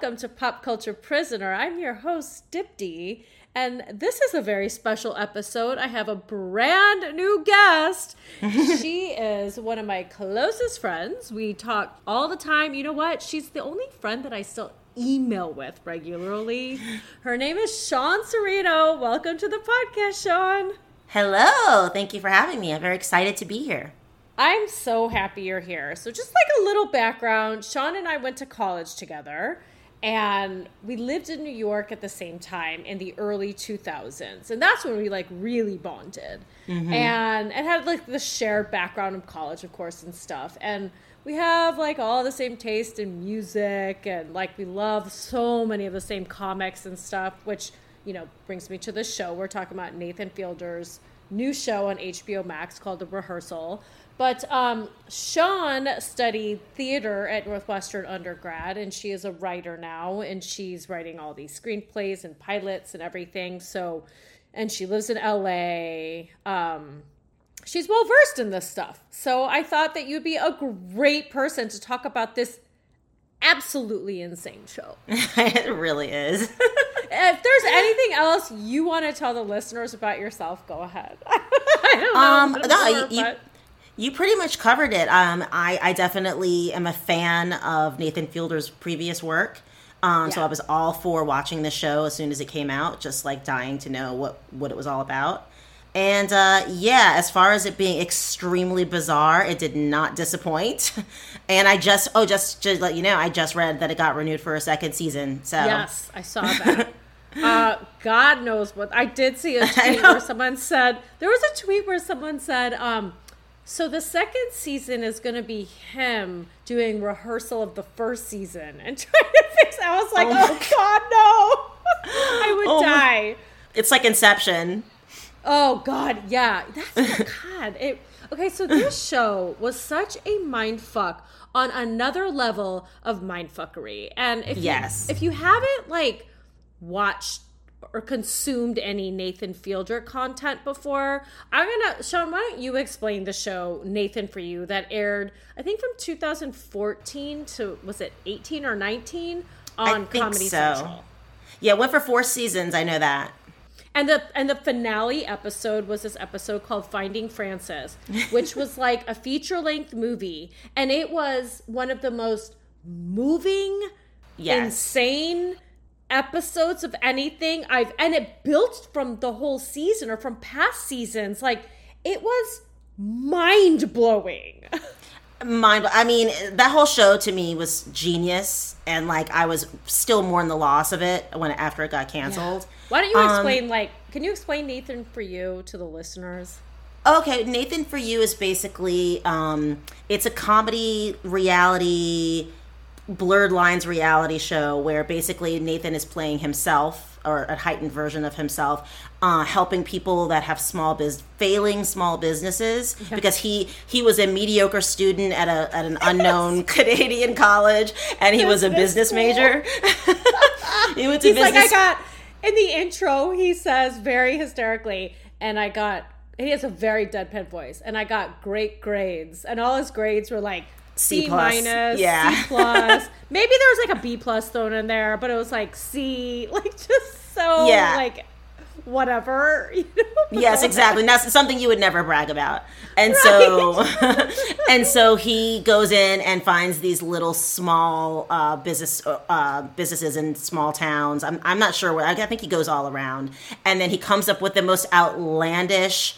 welcome to Pop Culture Prisoner. I'm your host, Dipti, and this is a very special episode. I have a brand new guest. she is one of my closest friends. We talk all the time. You know what? She's the only friend that I still email with regularly. Her name is Sean Serino. Welcome to the podcast, Sean. Hello. Thank you for having me. I'm very excited to be here. I'm so happy you're here. So, just like a little background, Sean and I went to college together and we lived in New York at the same time in the early 2000s. And that's when we like really bonded mm-hmm. and and had like the shared background of college, of course, and stuff. And we have like all the same taste in music and like we love so many of the same comics and stuff, which, you know, brings me to the show. We're talking about Nathan Fielder's new show on HBO Max called The Rehearsal but um, Sean studied theater at Northwestern undergrad, and she is a writer now, and she's writing all these screenplays and pilots and everything. So, and she lives in LA. Um, she's well versed in this stuff. So I thought that you'd be a great person to talk about this absolutely insane show. it really is. if there's anything else you want to tell the listeners about yourself, go ahead. um, no, you, you pretty much covered it. Um, I, I definitely am a fan of Nathan Fielder's previous work. Um, yeah. So I was all for watching the show as soon as it came out, just like dying to know what, what it was all about. And uh, yeah, as far as it being extremely bizarre, it did not disappoint. and I just, oh, just to let you know, I just read that it got renewed for a second season. So yes, I saw that. uh, God knows what I did see a tweet where someone said there was a tweet where someone said, um, so the second season is going to be him doing rehearsal of the first season and trying to fix. I was like, oh, oh God, no! I would oh die. It's like Inception. Oh God, yeah. That's God. It okay. So this show was such a mind fuck on another level of mind fuckery. And if yes, you, if you haven't like watched or consumed any Nathan Fielder content before. I'm gonna Sean, why don't you explain the show Nathan for You that aired I think from 2014 to was it 18 or 19 on Comedy so. Central. Yeah, went for four seasons. I know that. And the and the finale episode was this episode called Finding Francis, which was like a feature length movie, and it was one of the most moving, yes. insane episodes of anything I've and it built from the whole season or from past seasons. Like it was mind blowing. Mind I mean, that whole show to me was genius and like I was still mourn the loss of it when after it got canceled. Yeah. Why don't you um, explain um, like can you explain Nathan for you to the listeners? Okay, Nathan for you is basically um it's a comedy reality blurred lines reality show where basically Nathan is playing himself or a heightened version of himself, uh, helping people that have small biz, failing small businesses because he he was a mediocre student at a at an unknown Canadian college and he was a business major. he was He's business. like I got in the intro. He says very hysterically, and I got. He has a very deadpan voice, and I got great grades, and all his grades were like C, C minus, yeah. C plus. Maybe there was like a B plus thrown in there, but it was like C, like just so yeah. like whatever. You know? Yes, exactly. And that's something you would never brag about. And right. so, and so he goes in and finds these little small uh, business uh, businesses in small towns. I'm I'm not sure where. I think he goes all around, and then he comes up with the most outlandish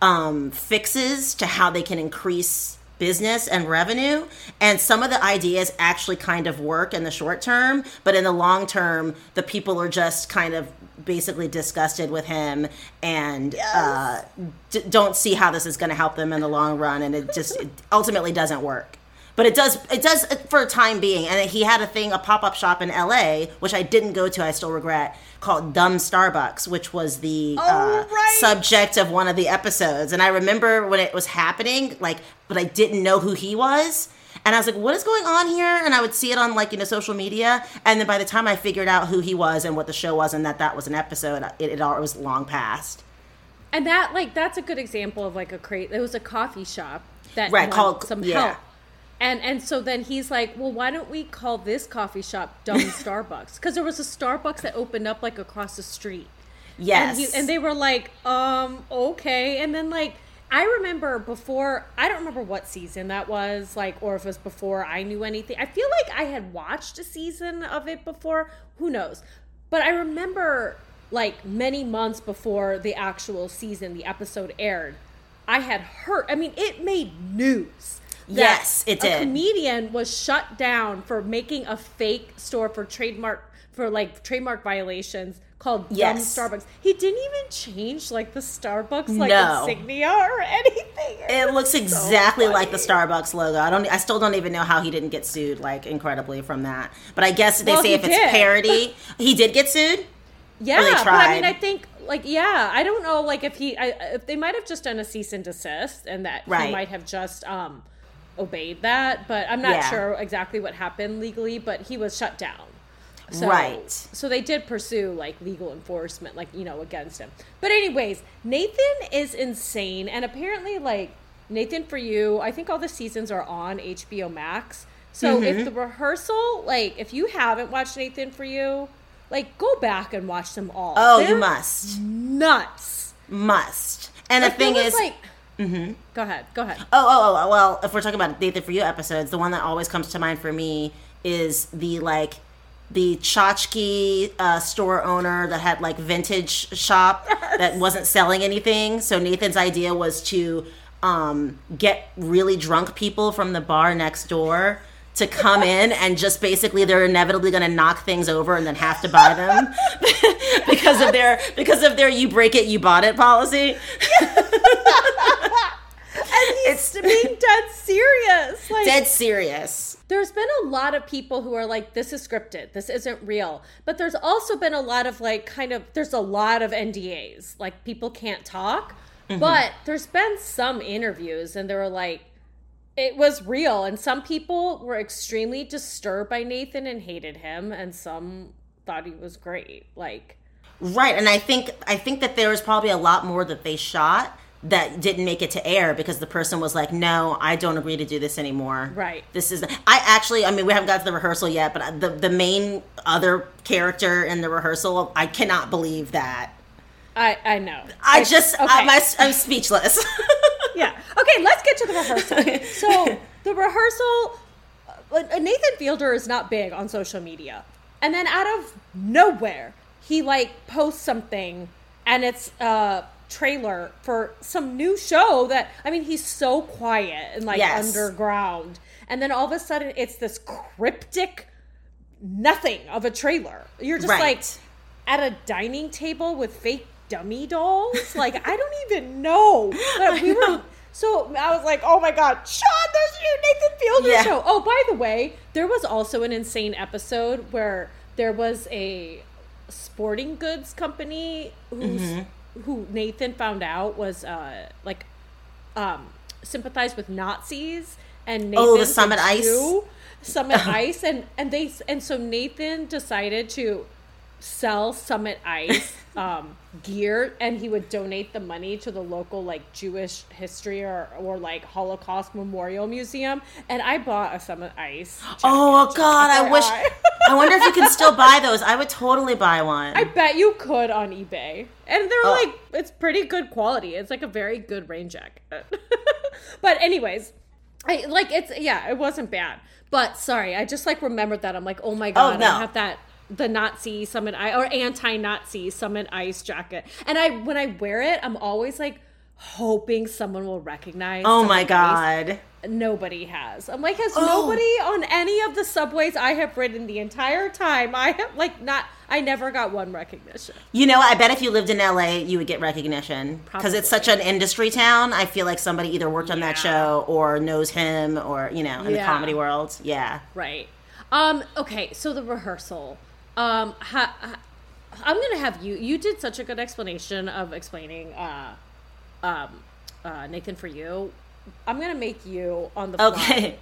um, fixes to how they can increase business and revenue. And some of the ideas actually kind of work in the short term, but in the long term, the people are just kind of basically disgusted with him and yes. uh, d- don't see how this is going to help them in the long run. And it just it ultimately doesn't work but it does it does for a time being and he had a thing a pop-up shop in la which i didn't go to i still regret called dumb starbucks which was the oh, uh, right. subject of one of the episodes and i remember when it was happening like but i didn't know who he was and I was like, what is going on here? And I would see it on like, you know, social media. And then by the time I figured out who he was and what the show was and that that was an episode, it, it, all, it was long past. And that, like, that's a good example of like a crate. It was a coffee shop that right, called some yeah. help And and so then he's like, well, why don't we call this coffee shop Dumb Starbucks? Because there was a Starbucks that opened up like across the street. Yes. And, he, and they were like, um, okay. And then like I remember before I don't remember what season that was, like, or if it was before I knew anything. I feel like I had watched a season of it before. Who knows? But I remember like many months before the actual season, the episode aired, I had heard I mean, it made news. Yes, it did. A comedian was shut down for making a fake store for trademark for like trademark violations called Yes. Dumb Starbucks. He didn't even change like the Starbucks like No. insignia or anything. It looks was so exactly like the. Starbucks logo. I don't. I still don't even know how he didn't get sued, like incredibly from that. But I guess they Well, say if it's parody, he did get sued. Yeah, but I mean. I think like yeah, I don't know like if he, I, if they might have just done a cease and desist, and that he might have just um obeyed that, but I'm not Yeah. sure exactly what happened legally. But he was shut down. So, Right. So they did pursue like legal enforcement, like you know, against him. But anyways, Nathan is insane, and apparently, like Nathan for you, I think all the seasons are on HBO Max. So Mm-hmm. if the rehearsal, like if you haven't watched Nathan for you, like go back and watch them all. Oh, you They're must, nuts. must. And Like, the thing is, like, go ahead, go ahead. Oh, oh, oh, well, if we're talking about Nathan for You episodes, the one that always comes to mind for me is the like the tchotchke uh, store owner that had like vintage shop that wasn't selling anything. So Nathan's idea was to um, get really drunk people from the bar next door to come in and just basically they're inevitably going to knock things over and then have to buy them because of their because of their you break it you bought it policy. And he's being dead serious. Like, Dead serious. there's been a lot of people who are like this is scripted this isn't real but there's also been a lot of like kind of there's a lot of ndas like people can't talk mm-hmm. but there's been some interviews and they were like it was real and some people were extremely disturbed by nathan and hated him and some thought he was great like Right, and I think I think that there was probably a lot more that they shot that didn't make it to air because the person was like, "No, I don't agree to do this anymore." Right. This is I actually, I mean, we haven't got to the rehearsal yet, but the the main other character in the rehearsal, I cannot believe that. i i know I It's- just, okay. I'm, I'm speechless. yeah. Okay, let's get to the rehearsal. so the rehearsal, uh, Nathan Fielder is not big on social media, and then out of nowhere, he like posts something, and it's a trailer for some new show that I mean, he's so quiet and like Yes. underground, and then all of a sudden, it's this cryptic nothing of a trailer. You're just Right. like at a dining table with fake dummy dolls. Like I don't even know. But we were so I was like, oh my god, Sean, there's a new Nathan Fielder Yeah. show. Oh, by the way, there was also an insane episode where there was a sporting goods company who's Mm-hmm. who Nathan found out was uh like um sympathized with Nazis and Nathan Oh, the Summit Ice? Summit Ice and and they and so Nathan decided to sell Summit Ice um, gear and he would donate the money to the local like Jewish history or, or like Holocaust Memorial Museum and I bought a Summit Ice. oh God, I wish. FYI. I wonder if you can still buy those. I would totally buy one. I bet you could on eBay. And they're Oh. like it's pretty good quality. It's like a very good rain jacket. but anyways, I like it's yeah, it wasn't bad. But sorry, I just like remembered that. I'm like, "Oh my god, no. I have that the Nazi summit I or anti-Nazi summit ice jacket." And I when I wear it, I'm always like hoping someone will recognize oh my. God. Nobody has. I'm like, has Oh. nobody on any of the subways I have ridden the entire time? I have like not. I never got one recognition. You know, I bet if you lived in LA, you would get recognition because it's such an industry town. I feel like somebody either worked on that show or knows him or you know in the comedy world. Yeah. Right. Um. Okay. So the rehearsal. Um. Ha, ha, I'm gonna have you. You did such a good explanation of explaining. Uh. Um. Uh, Nathan, for you, I'm gonna make you on the fly Okay.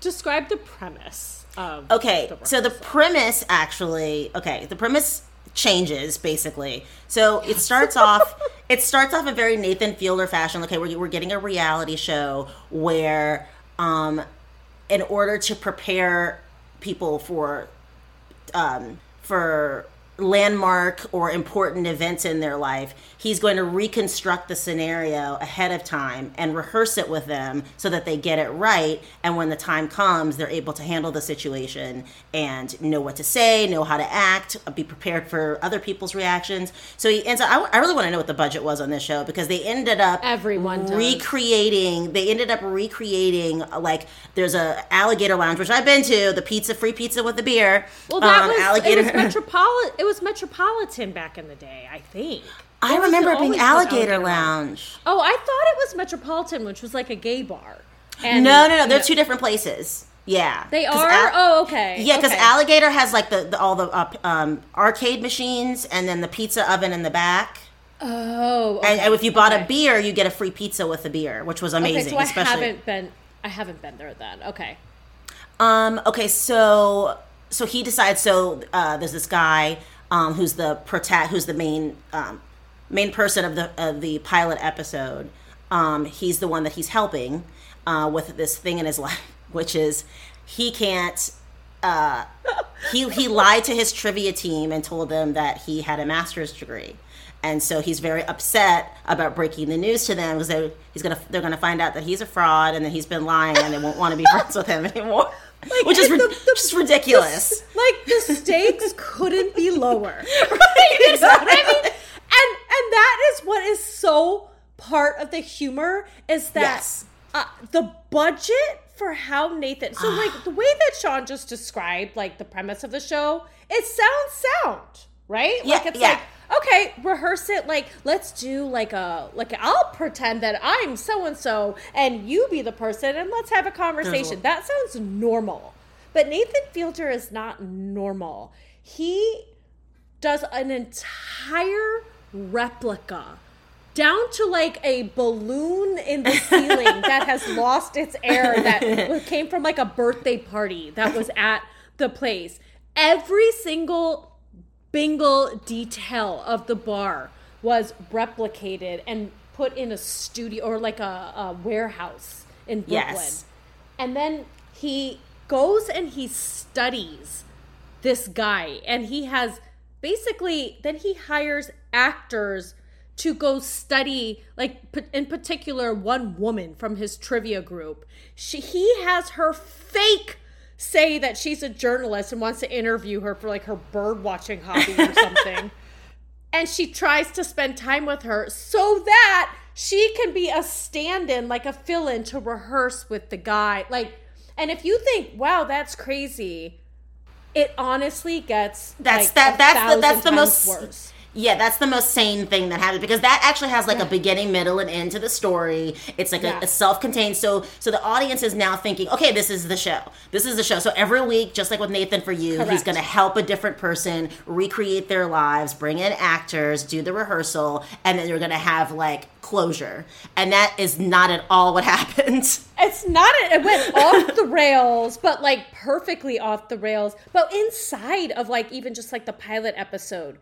describe the premise of. Okay. the so the premise actually, okay, the premise changes basically. So it starts off. It starts off in very Nathan Fielder fashion. Okay, we're we're getting a reality show where um in order to prepare people for um, for landmark or important events in their life, he's going to reconstruct the scenario ahead of time and rehearse it with them so that they get it right. And when the time comes, they're able to handle the situation and know what to say, know how to act, be prepared for other people's reactions. So he ends up, I, I really want to know what the budget was on this show because they ended up Everyone does. recreating, they ended up recreating, like, there's a alligator lounge, which I've been to, the pizza, free pizza with the beer. Well, that Um, was alligator. it was metropolitan. It was Metropolitan back in the day, I think. I remember it being Alligator Lounge. Oh, I thought it was Metropolitan, which was like a gay bar. And No, no, no. They're two different places. Yeah, they are. Al- oh, okay. Yeah, because okay. Alligator has like the, the all the uh, um, arcade machines and then the pizza oven in the back. Oh, And, okay, and if you bought okay. a beer, you get a free pizza with the beer, which was amazing. Okay, so I especially. haven't been. I haven't been there then. Okay. Um. Okay. So so he decides. So uh, there's this guy um, who's the prota- who's the main um, main person of the of the pilot episode. Um, he's the one that he's helping uh, with this thing in his life, which is he can't. Uh, he he lied to his trivia team and told them that he had a master's degree. And so he's very upset about breaking the news to them because they, he's gonna they're gonna find out that he's a fraud and that he's been lying and they won't want to be friends with him anymore, which is the- the- just ridiculous. Like the stakes couldn't be lower. right? You know what I mean? And and that is what is so part of the humor is that Yes. uh, the budget for how Nathan. So like the way that Sean just described like the premise of the show, it sounds sound right. Yeah, like it's yeah. like okay, rehearse it. Like let's do like a like I'll pretend that I'm so and so, and you be the person, and let's have a conversation. That sounds normal. But Nathan Fielder is not normal. He does an entire replica down to like a balloon in the ceiling that has lost its air that came from like a birthday party that was at the place. Every single bingle detail of the bar was replicated and put in a studio or like a, a warehouse in Brooklyn. Yes. And then he goes and he studies this guy and he has basically then he hires actors to go study like in particular one woman from his trivia group she he has her fake say that she's a journalist and wants to interview her for like her bird watching hobby or something and she tries to spend time with her so that she can be a stand-in like a fill-in to rehearse with the guy like and if you think wow that's crazy it honestly gets That's like, that. That's the that's the most. worse. Yeah, that's the most sane thing that happened because that actually has like a beginning, middle, and end to the story. It's like Yeah. a, a self-contained. So, so the audience is now thinking, okay, this is the show. This is the show. So every week, just like with Nathan for you, he's going to help a different person recreate their lives, bring in actors, do the rehearsal, and then you're going to have like closure. And that is not at all what happened. It's not it went off the rails, but like perfectly off the rails. But inside of like even just like the pilot episode,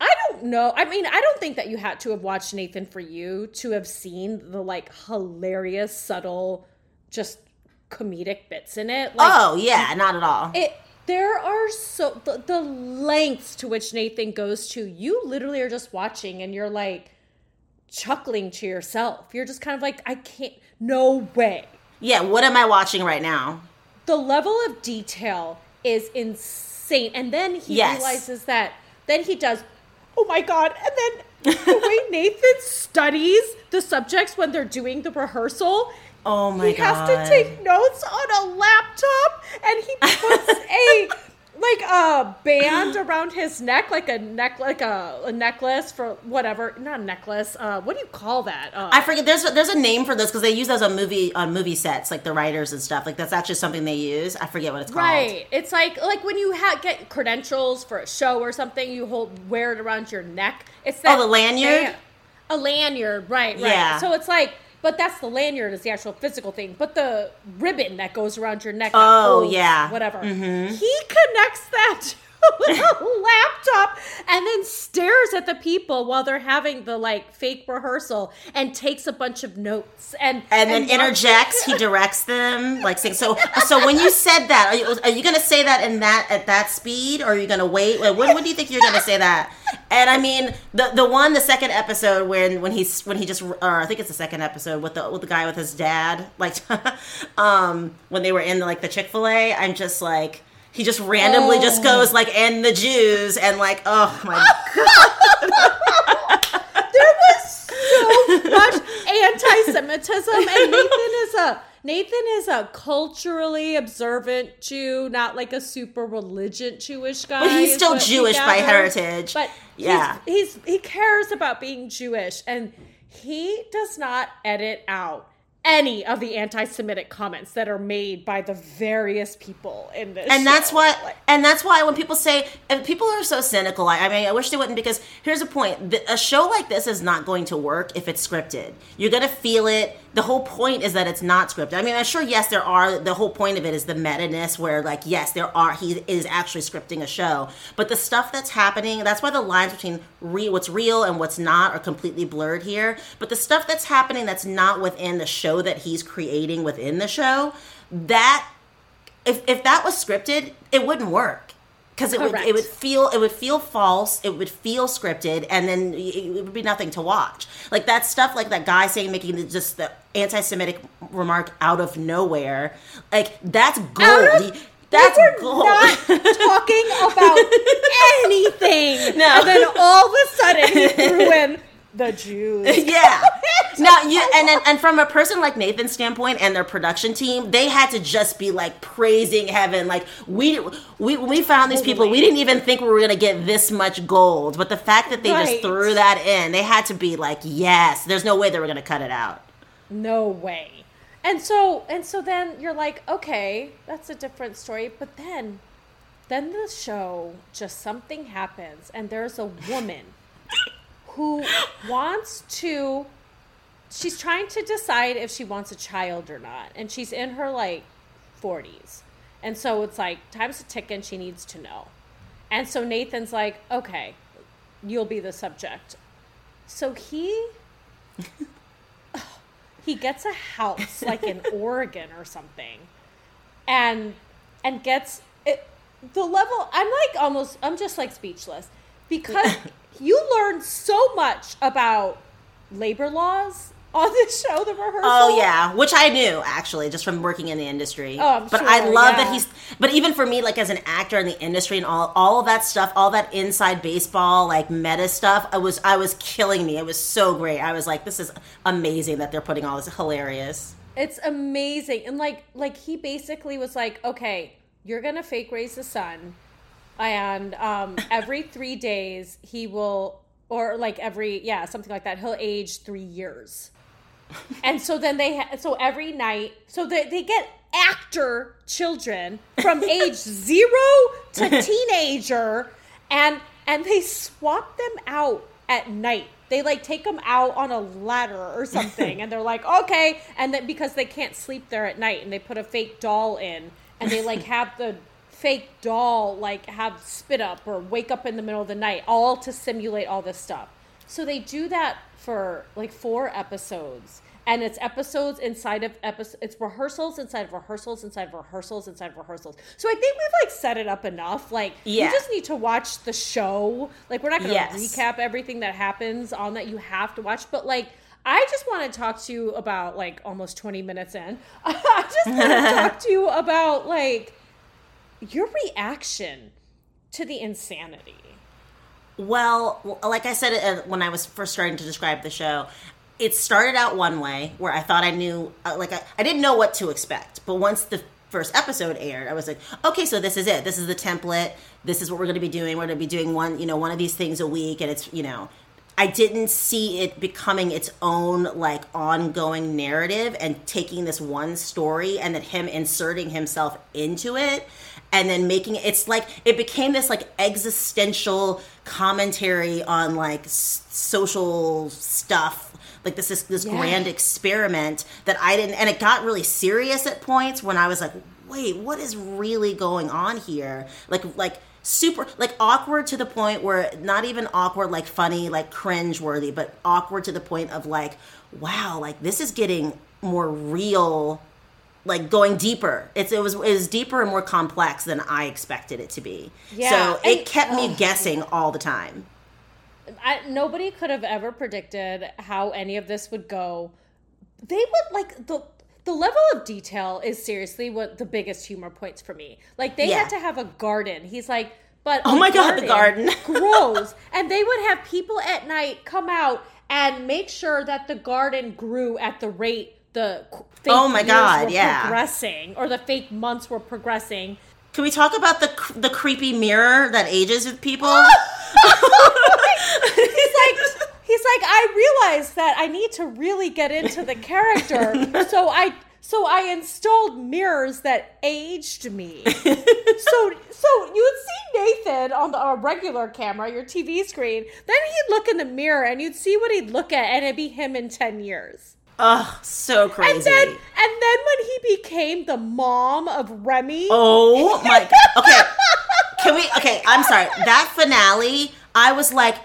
I don't know. I mean, I don't think that you had to have watched Nathan for you to have seen the like hilarious, subtle, just comedic bits in it. Like oh yeah, not at all. it there are so the, the lengths to which Nathan goes to, you literally are just watching and you're like chuckling to yourself. You're just kind of like, I can't no way yeah, what am I watching right now? the level of detail is insane. And then he Yes. realizes that, then he does, oh my God. And then the way Nathan studies the subjects when they're doing the rehearsal, Oh my god. he has to take notes on a laptop and he puts a like a band around his neck like a neck like a, a necklace for whatever not a necklace uh what do you call that uh, I forget. There's a, there's a name for this because they use those on movie on movie sets, like the writers and stuff. Like that's actually something they use. I forget what it's called. Right. It's like like when you ha- get credentials for a show or something, you hold wear it around your neck. It's that Oh, the lanyard? band- A lanyard, right? Right. Yeah. So it's like, but that's the lanyard is the actual physical thing. But the ribbon that goes around your neck. Oh, holds yeah. Whatever. Mm-hmm. He connects that. To with a laptop and then stares at the people while they're having the like fake rehearsal and takes a bunch of notes and and then interjects. he directs them like saying so. So when you said that, are you, are you going to say that in that at that speed, or are you going to wait? Like, When, when do you think you're going to say that? And I mean the the one the second episode when when he's when he just or I think it's the second episode with the with the guy with his dad like um when they were in like the Chick Fil A. I'm just like he just randomly oh. just goes like and the Jews and like oh my god. there was so much anti-Semitism, and Nathan is a Nathan is a culturally observant Jew, not like a super religious Jewish guy. But he's still Jewish by heritage. But yeah, he's, he's he cares about being Jewish, and he does not edit out any of the anti-Semitic comments that are made by the various people in this. And show. that's what, and that's why when people say, and people are so cynical. I, I mean, I wish they wouldn't because here's the point: the, a show like this is not going to work if it's scripted. You're gonna feel it the whole point is that it's not scripted. I mean, I'm sure, yes, there are. The whole point of it is the meta ness, where like, yes, there are. He is actually scripting a show, but the stuff that's happening. That's why the lines between re- what's real and what's not are completely blurred here. But the stuff that's happening that's not within the show that he's creating within the show, that if if that was scripted, it wouldn't work because it would it would feel it would feel false it would feel scripted and then it would be nothing to watch. Like that stuff like that guy saying making the, just the anti-semitic remark out of nowhere like that's gold. that's we gold. not talking about anything no. and then all of a sudden he threw in the Jews. yeah. now you and then, and from a person like Nathan's standpoint and their production team, they had to just be like praising heaven. Like we we we found these people, we didn't even think we were gonna get this much gold. But the fact that they right. just threw that in, they had to be like, yes. There's no way they were gonna cut it out. No way. And so and so then you're like, okay, that's a different story. But then then the show just something happens and there's a woman who wants to she's trying to decide if she wants a child or not. And she's in her like 40s and so it's like time's a ticking. She needs to know. And so nathan's like okay you'll be the subject. So he he gets a house like in oregon or something and and gets it the level i'm like almost i'm just like speechless. Because you learn so much about labor laws on this show, the rehearsal. Oh yeah, which I knew actually just from working in the industry. Oh, I'm but sure, I love yeah. that he's. But even for me, like as an actor in the industry and all, all of that stuff, all that inside baseball like meta stuff, I was, I was killing me. It was so great. I was like, this is amazing that they're putting all this hilarious. It's amazing, and like, like he basically was like, okay, you're gonna fake raise the son and um, every three days he will or like every yeah something like that he'll age three years. And so then they ha- so every night so they, they get actor children from age zero to teenager and and they swap them out at night. They like take them out on a ladder or something and they're like okay and then because they can't sleep there at night and they put a fake doll in and they like have the fake doll like have spit up or wake up in the middle of the night all to simulate all this stuff so they do that for like four episodes and it's episodes inside of episodes it's rehearsals inside of rehearsals inside of rehearsals inside of rehearsals so i think we've like set it up enough like yeah. you just need to watch the show like we're not gonna yes. recap everything that happens on that you have to watch but like I just want to talk to you about like almost 20 minutes in. I just want to talk to you about like your reaction to the insanity. Well, like I said uh, when I was first starting to describe the show, it started out one way where I thought I knew, uh, like, I, I didn't know what to expect. But once the first episode aired, I was like, okay, so this is it. This is the template. This is what we're going to be doing. We're going to be doing one, you know, one of these things a week. And it's, you know, I didn't see it becoming its own like ongoing narrative and taking this one story and then him inserting himself into it and then making it, it's like it became this like existential commentary on like s- social stuff like this is this yeah. grand experiment that I didn't and it got really serious at points when I was like wait what is really going on here like like super like awkward to the point where not even awkward like funny like cringe worthy but awkward to the point of like wow like this is getting more real like going deeper it's it was it was deeper and more complex than i expected it to be Yeah, so it and- kept me ugh. guessing all the time I, nobody could have ever predicted how any of this would go. They would like the the level of detail is seriously what the biggest humor points for me. Like they Yeah. had to have a garden. He's like, but Oh my God, the garden. grows, and they would have people at night come out and make sure that the garden grew at the rate the fake Oh my God, yeah. progressing or the fake months were progressing. can we talk about the the creepy mirror that ages with people he's like he's like I realized that I need to really get into the character. So I so I installed mirrors that aged me. so so you'd see Nathan on the a regular camera, your TV screen. Then he'd look in the mirror and you'd see what he'd look at and it'd be him in 10 years. oh so crazy And then and then when he became the mom of Remy, Oh my god! okay. Can we okay, I'm sorry. That finale, I was like,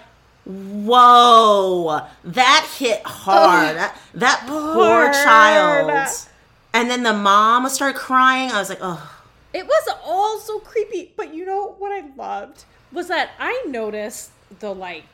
whoa. That hit hard. That, that poor child. And then the mom started crying. I was like, oh. It was all so creepy, but you know what I loved was that I noticed the like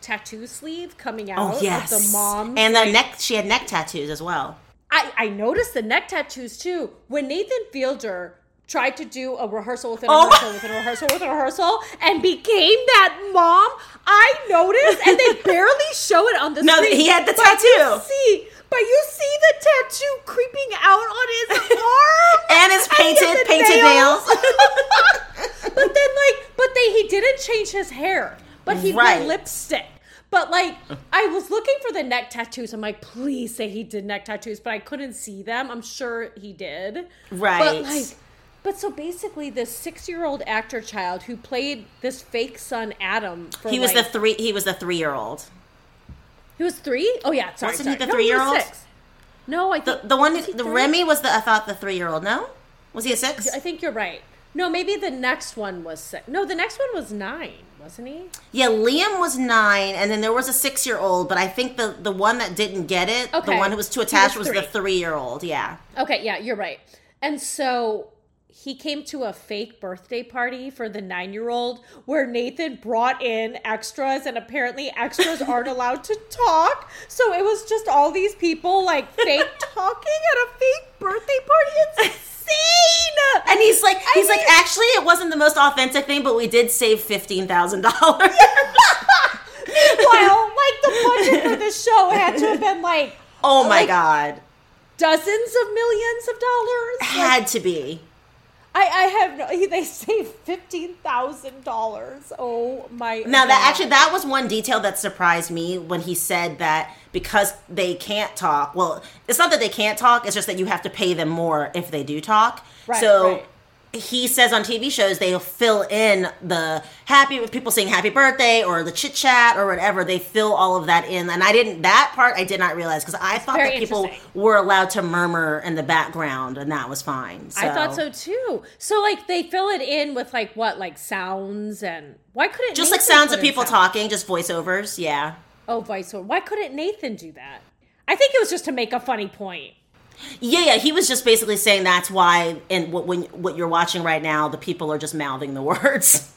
tattoo sleeve coming oh, out Oh yes. of the mom. And the neck she had neck tattoos as well. I, I noticed the neck tattoos too. When Nathan Fielder tried to do a rehearsal within a Oh. rehearsal within a rehearsal within a rehearsal and became that mom, I noticed and they barely show it on the No, screen. No, he had the tattoo. See, but you see the tattoo creeping out on his arm And his painted the painted nails. but then like but they he didn't change his hair but he Right. wore lipstick but like i was looking for the neck tattoos i'm like please say he did neck tattoos but i couldn't see them i'm sure he did Right. but like but so basically this six-year-old actor child who played this fake son adam for he was like, the three he was the three year old. he was three? Oh yeah sorry, Wasn't he the No, three-year-old? six. no i think the one the three? Remy was the I thought the three year old, no? Was he a six? i think you're right no maybe the next one was six no the next one was nine wasn't he Yeah, Liam was nine, and then there was a six-year-old, but I think the the one that didn't get it, the one who was too attached, was was, the three-year-old. Yeah. Okay, yeah, you're right. And so he came to a fake birthday party for the nine year old where Nathan brought in extras, and apparently extras aren't allowed to talk. So it was just all these people like fake talking at a fake birthday party. It's insane. And he's like, he's like, mean- actually, it wasn't the most authentic thing, but we did save fifteen thousand dollars. Meanwhile, like the budget for this show had to have been like Oh my Like- god, dozens of millions of dollars. Like, had to be. I, I have no. They saved fifteen thousand dollars. Oh my! Now that actually that was one detail that surprised me when he said that because they can't talk. Well, it's not that they can't talk; it's just that you have to pay them more if they do talk. Right, so right. He says on TV shows they'll fill in the happy people saying happy birthday or the chit chat or whatever. They fill all of that in, and I didn't that part I did not realize because I thought that people were allowed to murmur in the background, and that was fine. I thought so too. So like they fill it in with like what, like sounds and why couldn't Just like sounds of people sounds? talking, just voiceovers. Yeah. Oh, voiceover. Why couldn't Nathan do that? I think it was just to make a funny point. Yeah, yeah, he was just basically saying that's why, and what when what you're watching right now, the people are just mouthing the words.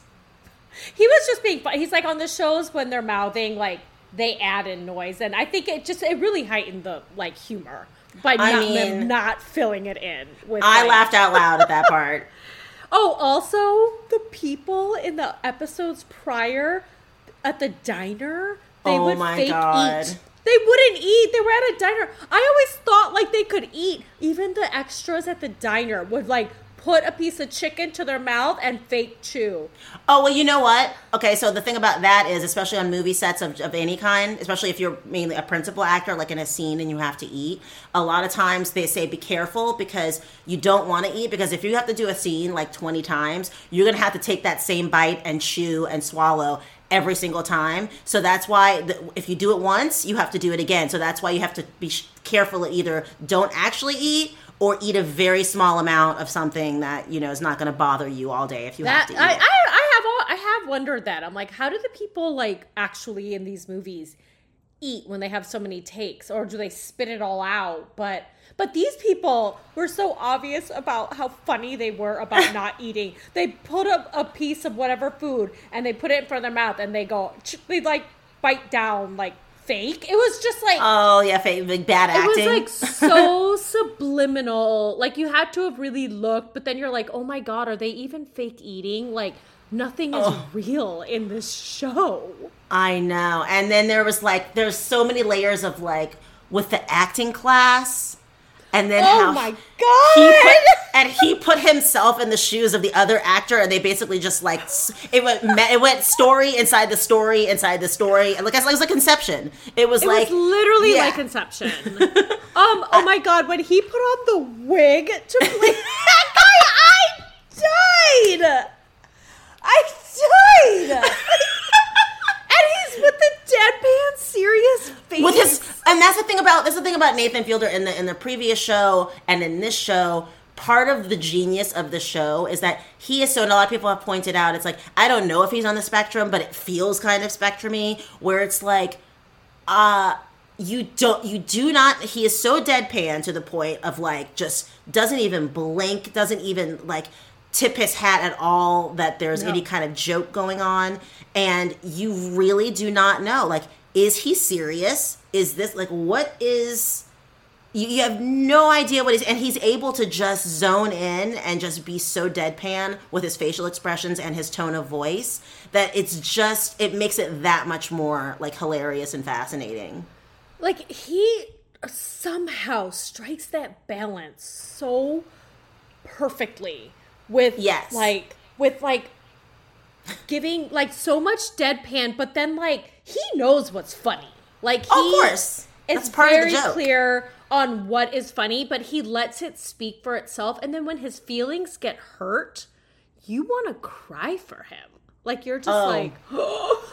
He was just being fun. He's like on the shows when they're mouthing, like they add in noise, and I think it just it really heightened the like humor by I not mean- them not filling it in. With I like- laughed out loud at that part. Oh, also the people in the episodes prior at the diner, they Oh would my fake God. eat. They wouldn't eat. They were at a diner. I always thought like they could eat. Even the extras at the diner would like put a piece of chicken to their mouth and fake chew. Oh well, you know what? Okay, so the thing about that is, especially on movie sets of, of any kind, especially if you're mainly a principal actor, like in a scene and you have to eat, a lot of times they say be careful because you don't want to eat because if you have to do a scene like 20 times, you're gonna have to take that same bite and chew and swallow every single time. So that's why the, if you do it once, you have to do it again. So that's why you have to be sh- careful. that Either don't actually eat. Or eat a very small amount of something that you know is not going to bother you all day if you have to eat. I, it. I I have I have wondered that. I'm like, how do the people like actually in these movies eat when they have so many takes, or do they spit it all out? But but these people were so obvious about how funny they were about not eating. They put up a piece of whatever food and they put it in front of their mouth and they go, they like bite down like fake. It was just like oh yeah, fake like bad acting. It was like so subliminal. Like you had to have really looked, but then you're like, oh my god, are they even fake eating? Like nothing is oh. real in this show. I know. And then there was like there's so many layers of like with the acting class and then oh how my god he put, and he put himself in the shoes of the other actor and they basically just like it went it went story inside the story inside the story and like it was like conception it was it like was literally yeah. like conception um oh my god when he put on the wig to play that guy i died i died and he's with the deadpan serious face. With his and that's the thing about that's the thing about Nathan Fielder in the in the previous show and in this show. Part of the genius of the show is that he is so. And a lot of people have pointed out, it's like I don't know if he's on the spectrum, but it feels kind of spectrumy, where it's like, uh, you don't you do not he is so deadpan to the point of like just doesn't even blink doesn't even like tip his hat at all that there's no. any kind of joke going on and you really do not know like is he serious? Is this like what is you, you have no idea what he's and he's able to just zone in and just be so deadpan with his facial expressions and his tone of voice that it's just it makes it that much more like hilarious and fascinating. Like he somehow strikes that balance so perfectly with yes. like with like giving like so much deadpan, but then like he knows what's funny. Like he, of course, it's very clear on what is funny, but he lets it speak for itself. And then when his feelings get hurt, you want to cry for him. Like you're just oh. like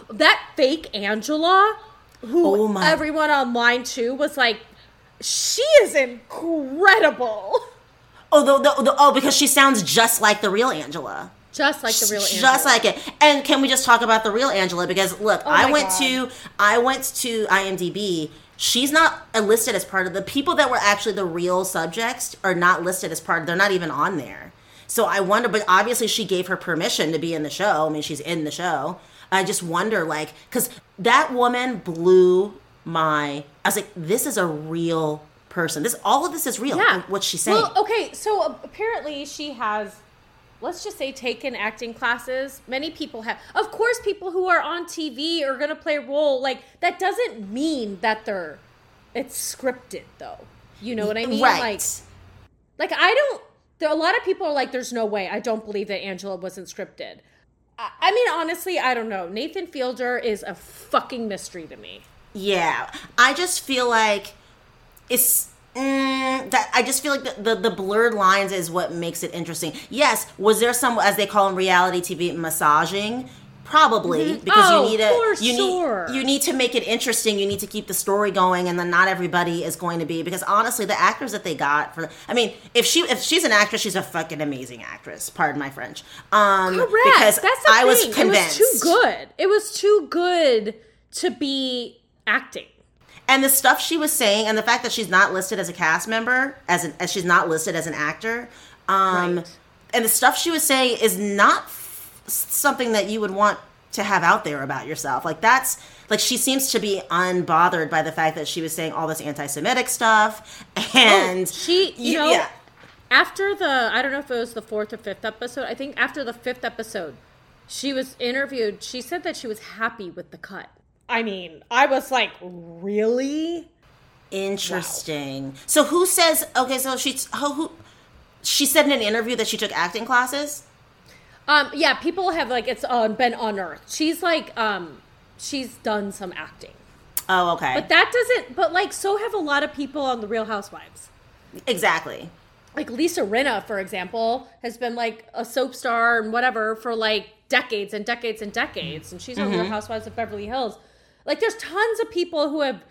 that fake Angela, who oh everyone online too was like, she is incredible. Oh, the, the, the, oh, because she sounds just like the real Angela. Just like the real Angela. Just like it. And can we just talk about the real Angela? Because look, oh I went God. to I went to IMDb. She's not listed as part of the people that were actually the real subjects are not listed as part. They're not even on there. So I wonder, but obviously she gave her permission to be in the show. I mean, she's in the show. I just wonder, like, because that woman blew my. I was like, this is a real person. This all of this is real. Yeah. What she's saying. Well, okay, so apparently she has let's just say taken acting classes. Many people have. Of course, people who are on TV are going to play a role. Like that doesn't mean that they're it's scripted though. You know what I mean? Right. Like like I don't there, a lot of people are like there's no way. I don't believe that Angela wasn't scripted. I, I mean honestly, I don't know. Nathan Fielder is a fucking mystery to me. Yeah. I just feel like it's mm, that I just feel like the, the, the blurred lines is what makes it interesting. Yes, was there some as they call in reality TV massaging? Probably mm-hmm. because oh, you need a you sure. need you need to make it interesting. You need to keep the story going, and then not everybody is going to be because honestly, the actors that they got for I mean, if she if she's an actress, she's a fucking amazing actress. Pardon my French. Um, Correct. Because That's the I thing. was convinced it was too good. It was too good to be acting and the stuff she was saying and the fact that she's not listed as a cast member as an, as she's not listed as an actor um, right. and the stuff she was saying is not f- something that you would want to have out there about yourself like that's like she seems to be unbothered by the fact that she was saying all this anti-semitic stuff and oh, she you know yeah. after the i don't know if it was the fourth or fifth episode i think after the fifth episode she was interviewed she said that she was happy with the cut I mean, I was like, really? Interesting. Wow. So who says okay, so she's who, who she said in an interview that she took acting classes? Um yeah, people have like it's uh, been unearthed. She's like um she's done some acting. Oh, okay. But that doesn't but like so have a lot of people on the Real Housewives. Exactly. Like Lisa Rinna, for example, has been like a soap star and whatever for like decades and decades and decades, and she's on mm-hmm. Real Housewives of Beverly Hills. Like there's tons of people who have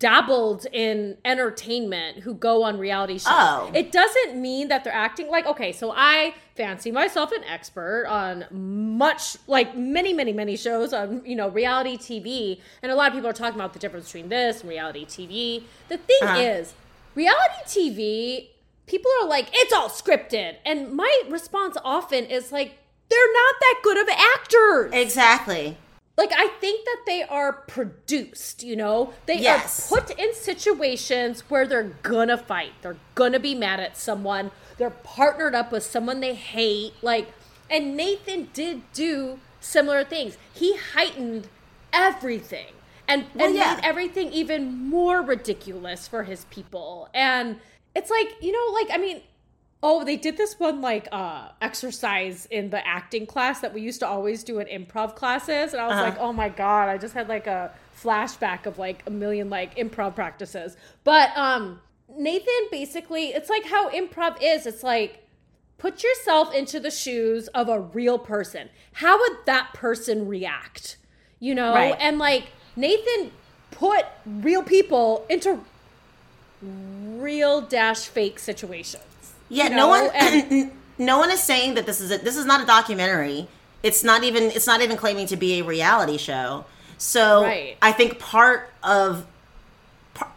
dabbled in entertainment who go on reality shows. Oh. It doesn't mean that they're acting like okay, so I fancy myself an expert on much like many many many shows on you know reality tv and a lot of people are talking about the difference between this and reality tv the thing uh-huh. is reality tv people are like it's all scripted and my response often is like they're not that good of actors exactly like I think that they are produced, you know? They yes. are put in situations where they're gonna fight. They're gonna be mad at someone. They're partnered up with someone they hate. Like and Nathan did do similar things. He heightened everything and, well, and yeah. made everything even more ridiculous for his people. And it's like, you know, like I mean, Oh, they did this one like uh exercise in the acting class that we used to always do in improv classes and I was uh-huh. like, "Oh my god, I just had like a flashback of like a million like improv practices." But um Nathan basically, it's like how improv is. It's like put yourself into the shoes of a real person. How would that person react? You know? Right. And like Nathan put real people into real dash fake situations. Yeah, you know? no one and, no one is saying that this is a, this is not a documentary. It's not even it's not even claiming to be a reality show. So right. I think part of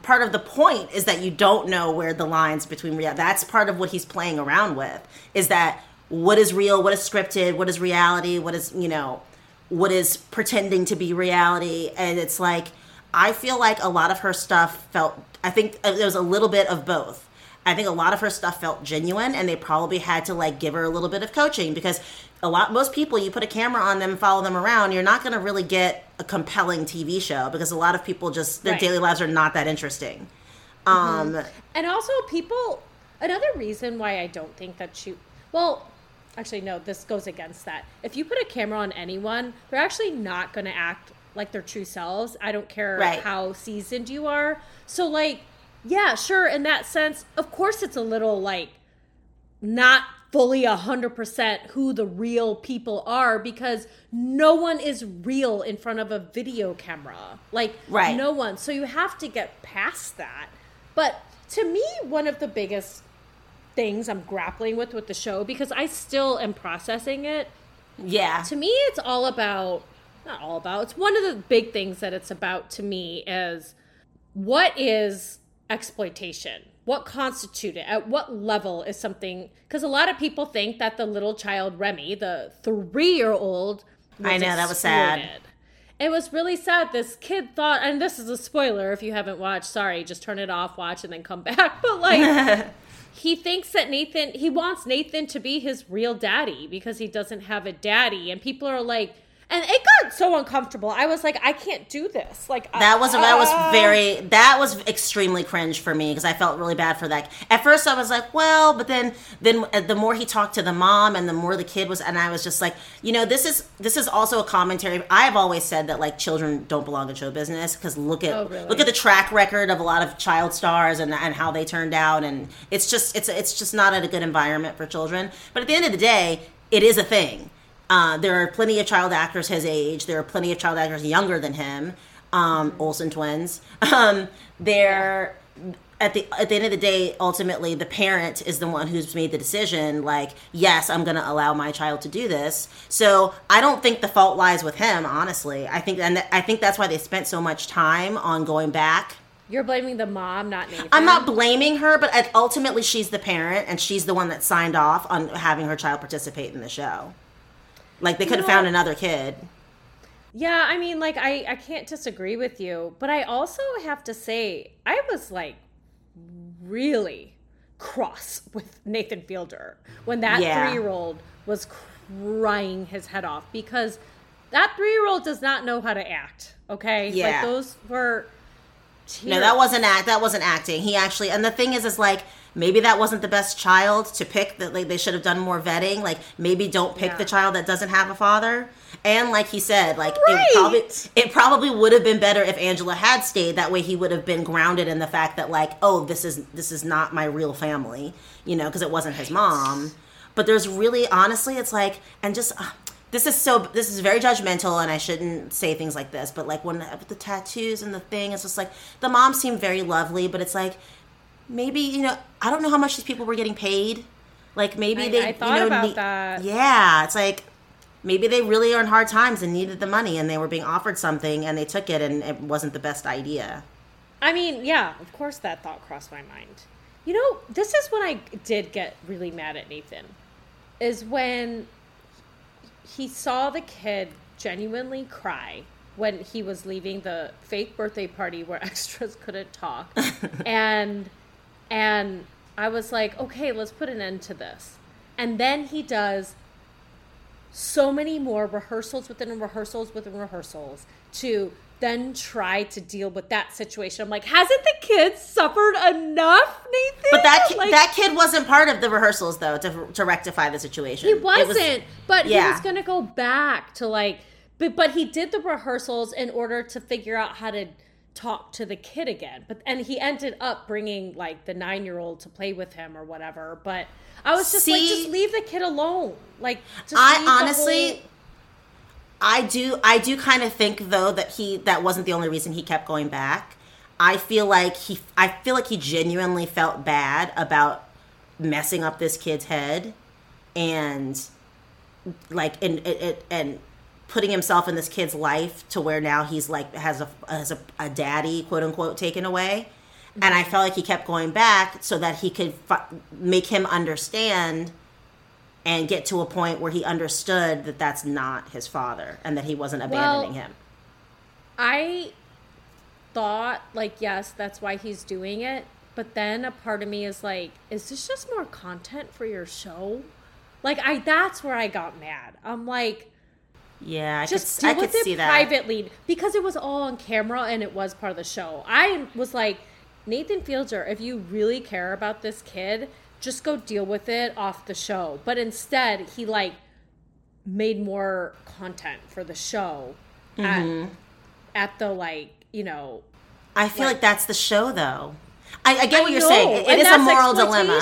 part of the point is that you don't know where the lines between reality. that's part of what he's playing around with is that what is real what is scripted what is reality what is you know what is pretending to be reality and it's like i feel like a lot of her stuff felt i think uh, there was a little bit of both I think a lot of her stuff felt genuine and they probably had to like give her a little bit of coaching because a lot most people you put a camera on them follow them around you're not going to really get a compelling TV show because a lot of people just their right. daily lives are not that interesting. Mm-hmm. Um and also people another reason why I don't think that she well actually no this goes against that. If you put a camera on anyone, they're actually not going to act like their true selves. I don't care right. how seasoned you are. So like yeah, sure. In that sense, of course, it's a little like not fully a hundred percent who the real people are because no one is real in front of a video camera. Like, right. no one. So you have to get past that. But to me, one of the biggest things I'm grappling with with the show because I still am processing it. Yeah. To me, it's all about not all about. It's one of the big things that it's about to me is what is exploitation? What constituted At what level is something? Because a lot of people think that the little child Remy, the three year old, I know that was sad. It was really sad. This kid thought, and this is a spoiler if you haven't watched. Sorry, just turn it off, watch, and then come back. But like, he thinks that Nathan, he wants Nathan to be his real daddy because he doesn't have a daddy, and people are like, and it got so uncomfortable. I was like, I can't do this. Like that was uh, that was very that was extremely cringe for me because I felt really bad for that. At first, I was like, well, but then then uh, the more he talked to the mom and the more the kid was, and I was just like, you know, this is this is also a commentary. I have always said that like children don't belong in show business because look at oh, really? look at the track record of a lot of child stars and and how they turned out, and it's just it's it's just not a good environment for children. But at the end of the day, it is a thing uh, there are plenty of child actors his age. There are plenty of child actors younger than him. Um, Olsen twins. Um, they're at the at the end of the day, ultimately, the parent is the one who's made the decision. Like, yes, I'm going to allow my child to do this. So I don't think the fault lies with him. Honestly, I think and I think that's why they spent so much time on going back you're blaming the mom, not Nathan. I'm not blaming her, but ultimately she's the parent and she's the one that signed off on having her child participate in the show. Like they could have found another kid. Yeah, I mean, like I I can't disagree with you, but I also have to say I was like really cross with Nathan Fielder when that yeah. three year old was crying his head off because that three year old does not know how to act. Okay, yeah, like those were. Tears. No, that wasn't act. That wasn't acting. He actually, and the thing is, is like maybe that wasn't the best child to pick that like they should have done more vetting. Like maybe don't pick yeah. the child that doesn't have a father. And like he said like right. it probably it probably would have been better if angela had stayed. That way he would have been grounded in the fact that like oh this is this is not my real family you know because it wasn't his mom. But there's really honestly it's like and just uh, this is so this is very judgmental and i shouldn't say things like this but like when the tattoos and the thing it's just like the mom seemed very lovely but it's like maybe you know I don't know how much these people were getting paid. Like maybe I- they, I thought you know, about need- that. Yeah, it's like maybe they really are in hard times and needed the money, and they were being offered something, and they took it, and it wasn't the best idea. I mean, yeah, of course that thought crossed my mind. You know, this is when I did get really mad at Nathan. Is when he saw the kid genuinely cry when he was leaving the fake birthday party where extras couldn't talk. and and I was like, "Okay, let's put an end to this." And then he does so many more rehearsals within rehearsals within rehearsals to then try to deal with that situation. I'm like, hasn't the kid suffered enough, Nathan? But that ki- Like, that kid wasn't part of the rehearsals though to to rectify the situation. he It was- wasn't. but he was gonna go back to like, but but he did the rehearsals in order to figure out how to talk to the kid again. But and he ended up bringing like the nine year old to play with him or whatever. But I was just like, just leave the kid alone. Like, just I honestly, whole- I do, I do kind of think though that he that wasn't the only reason he kept going back. I feel like he, I feel like he genuinely felt bad about messing up this kid's head, and like and and, and putting himself in this kid's life to where now he's like has a has a, a daddy quote unquote taken away. And I felt like he kept going back so that he could make him understand and get to a point where he understood that that's not his father and that he wasn't abandoning Well, him. I thought like yes, that's why he's doing it, but then a part of me is like, is this just more content for your show? Like I that's where I got mad. I'm like Yeah, I just could, I deal could with see it that. privately because it was all on camera and it was part of the show. I was like, Nathan Fielder, if you really care about this kid, just go deal with it off the show. But instead, he like made more content for the show Mm-hmm. at, at the like, you know, I feel like- like that's the show, though. I, I get what I you're know, saying. It- it a moral dilemma.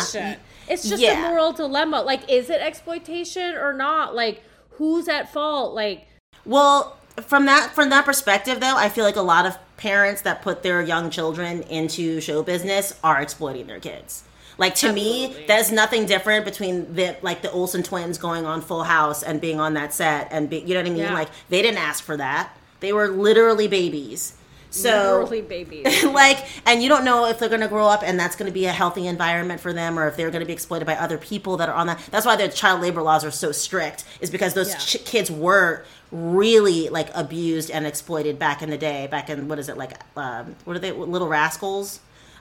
It's just Yeah. a moral dilemma. Like, is it exploitation or not? Like, who's at fault? Like, Well, from that from that perspective, though, I feel like a lot of parents that put their young children into show business are exploiting their kids. Like to me, there's nothing different between the like the Olsen twins going on Full House and being on that set and be, you know what I mean. Yeah. Like they didn't ask for that; they were literally babies. So literally babies. like and you don't know if they're going to grow up and that's going to be a healthy environment for them or if they're going to be exploited by other people that are on that that's why the child labor laws are so strict is because those Yeah. ch- kids were really like abused and exploited back in the day back in what is it like um, what are they little rascals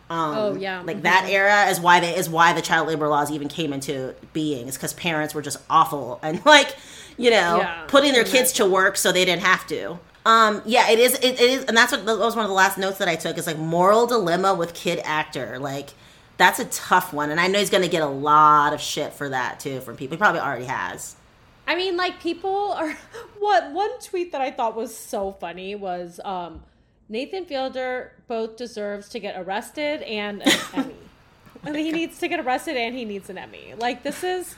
um, Oh, yeah. like that era is why they is why the child labor laws even came into being is because parents were just awful and like you know Yeah, putting their kids to work so they didn't have to um yeah it is it, it is and that's what that was one of the last notes that i took is like moral dilemma with kid actor like that's a tough one and i know he's gonna get a lot of shit for that too from people he probably already has I mean, like people are. What one tweet that I thought was so funny was um, Nathan Fielder both deserves to get arrested and an Emmy. I mean, he needs to get arrested and he needs an Emmy. Like this is,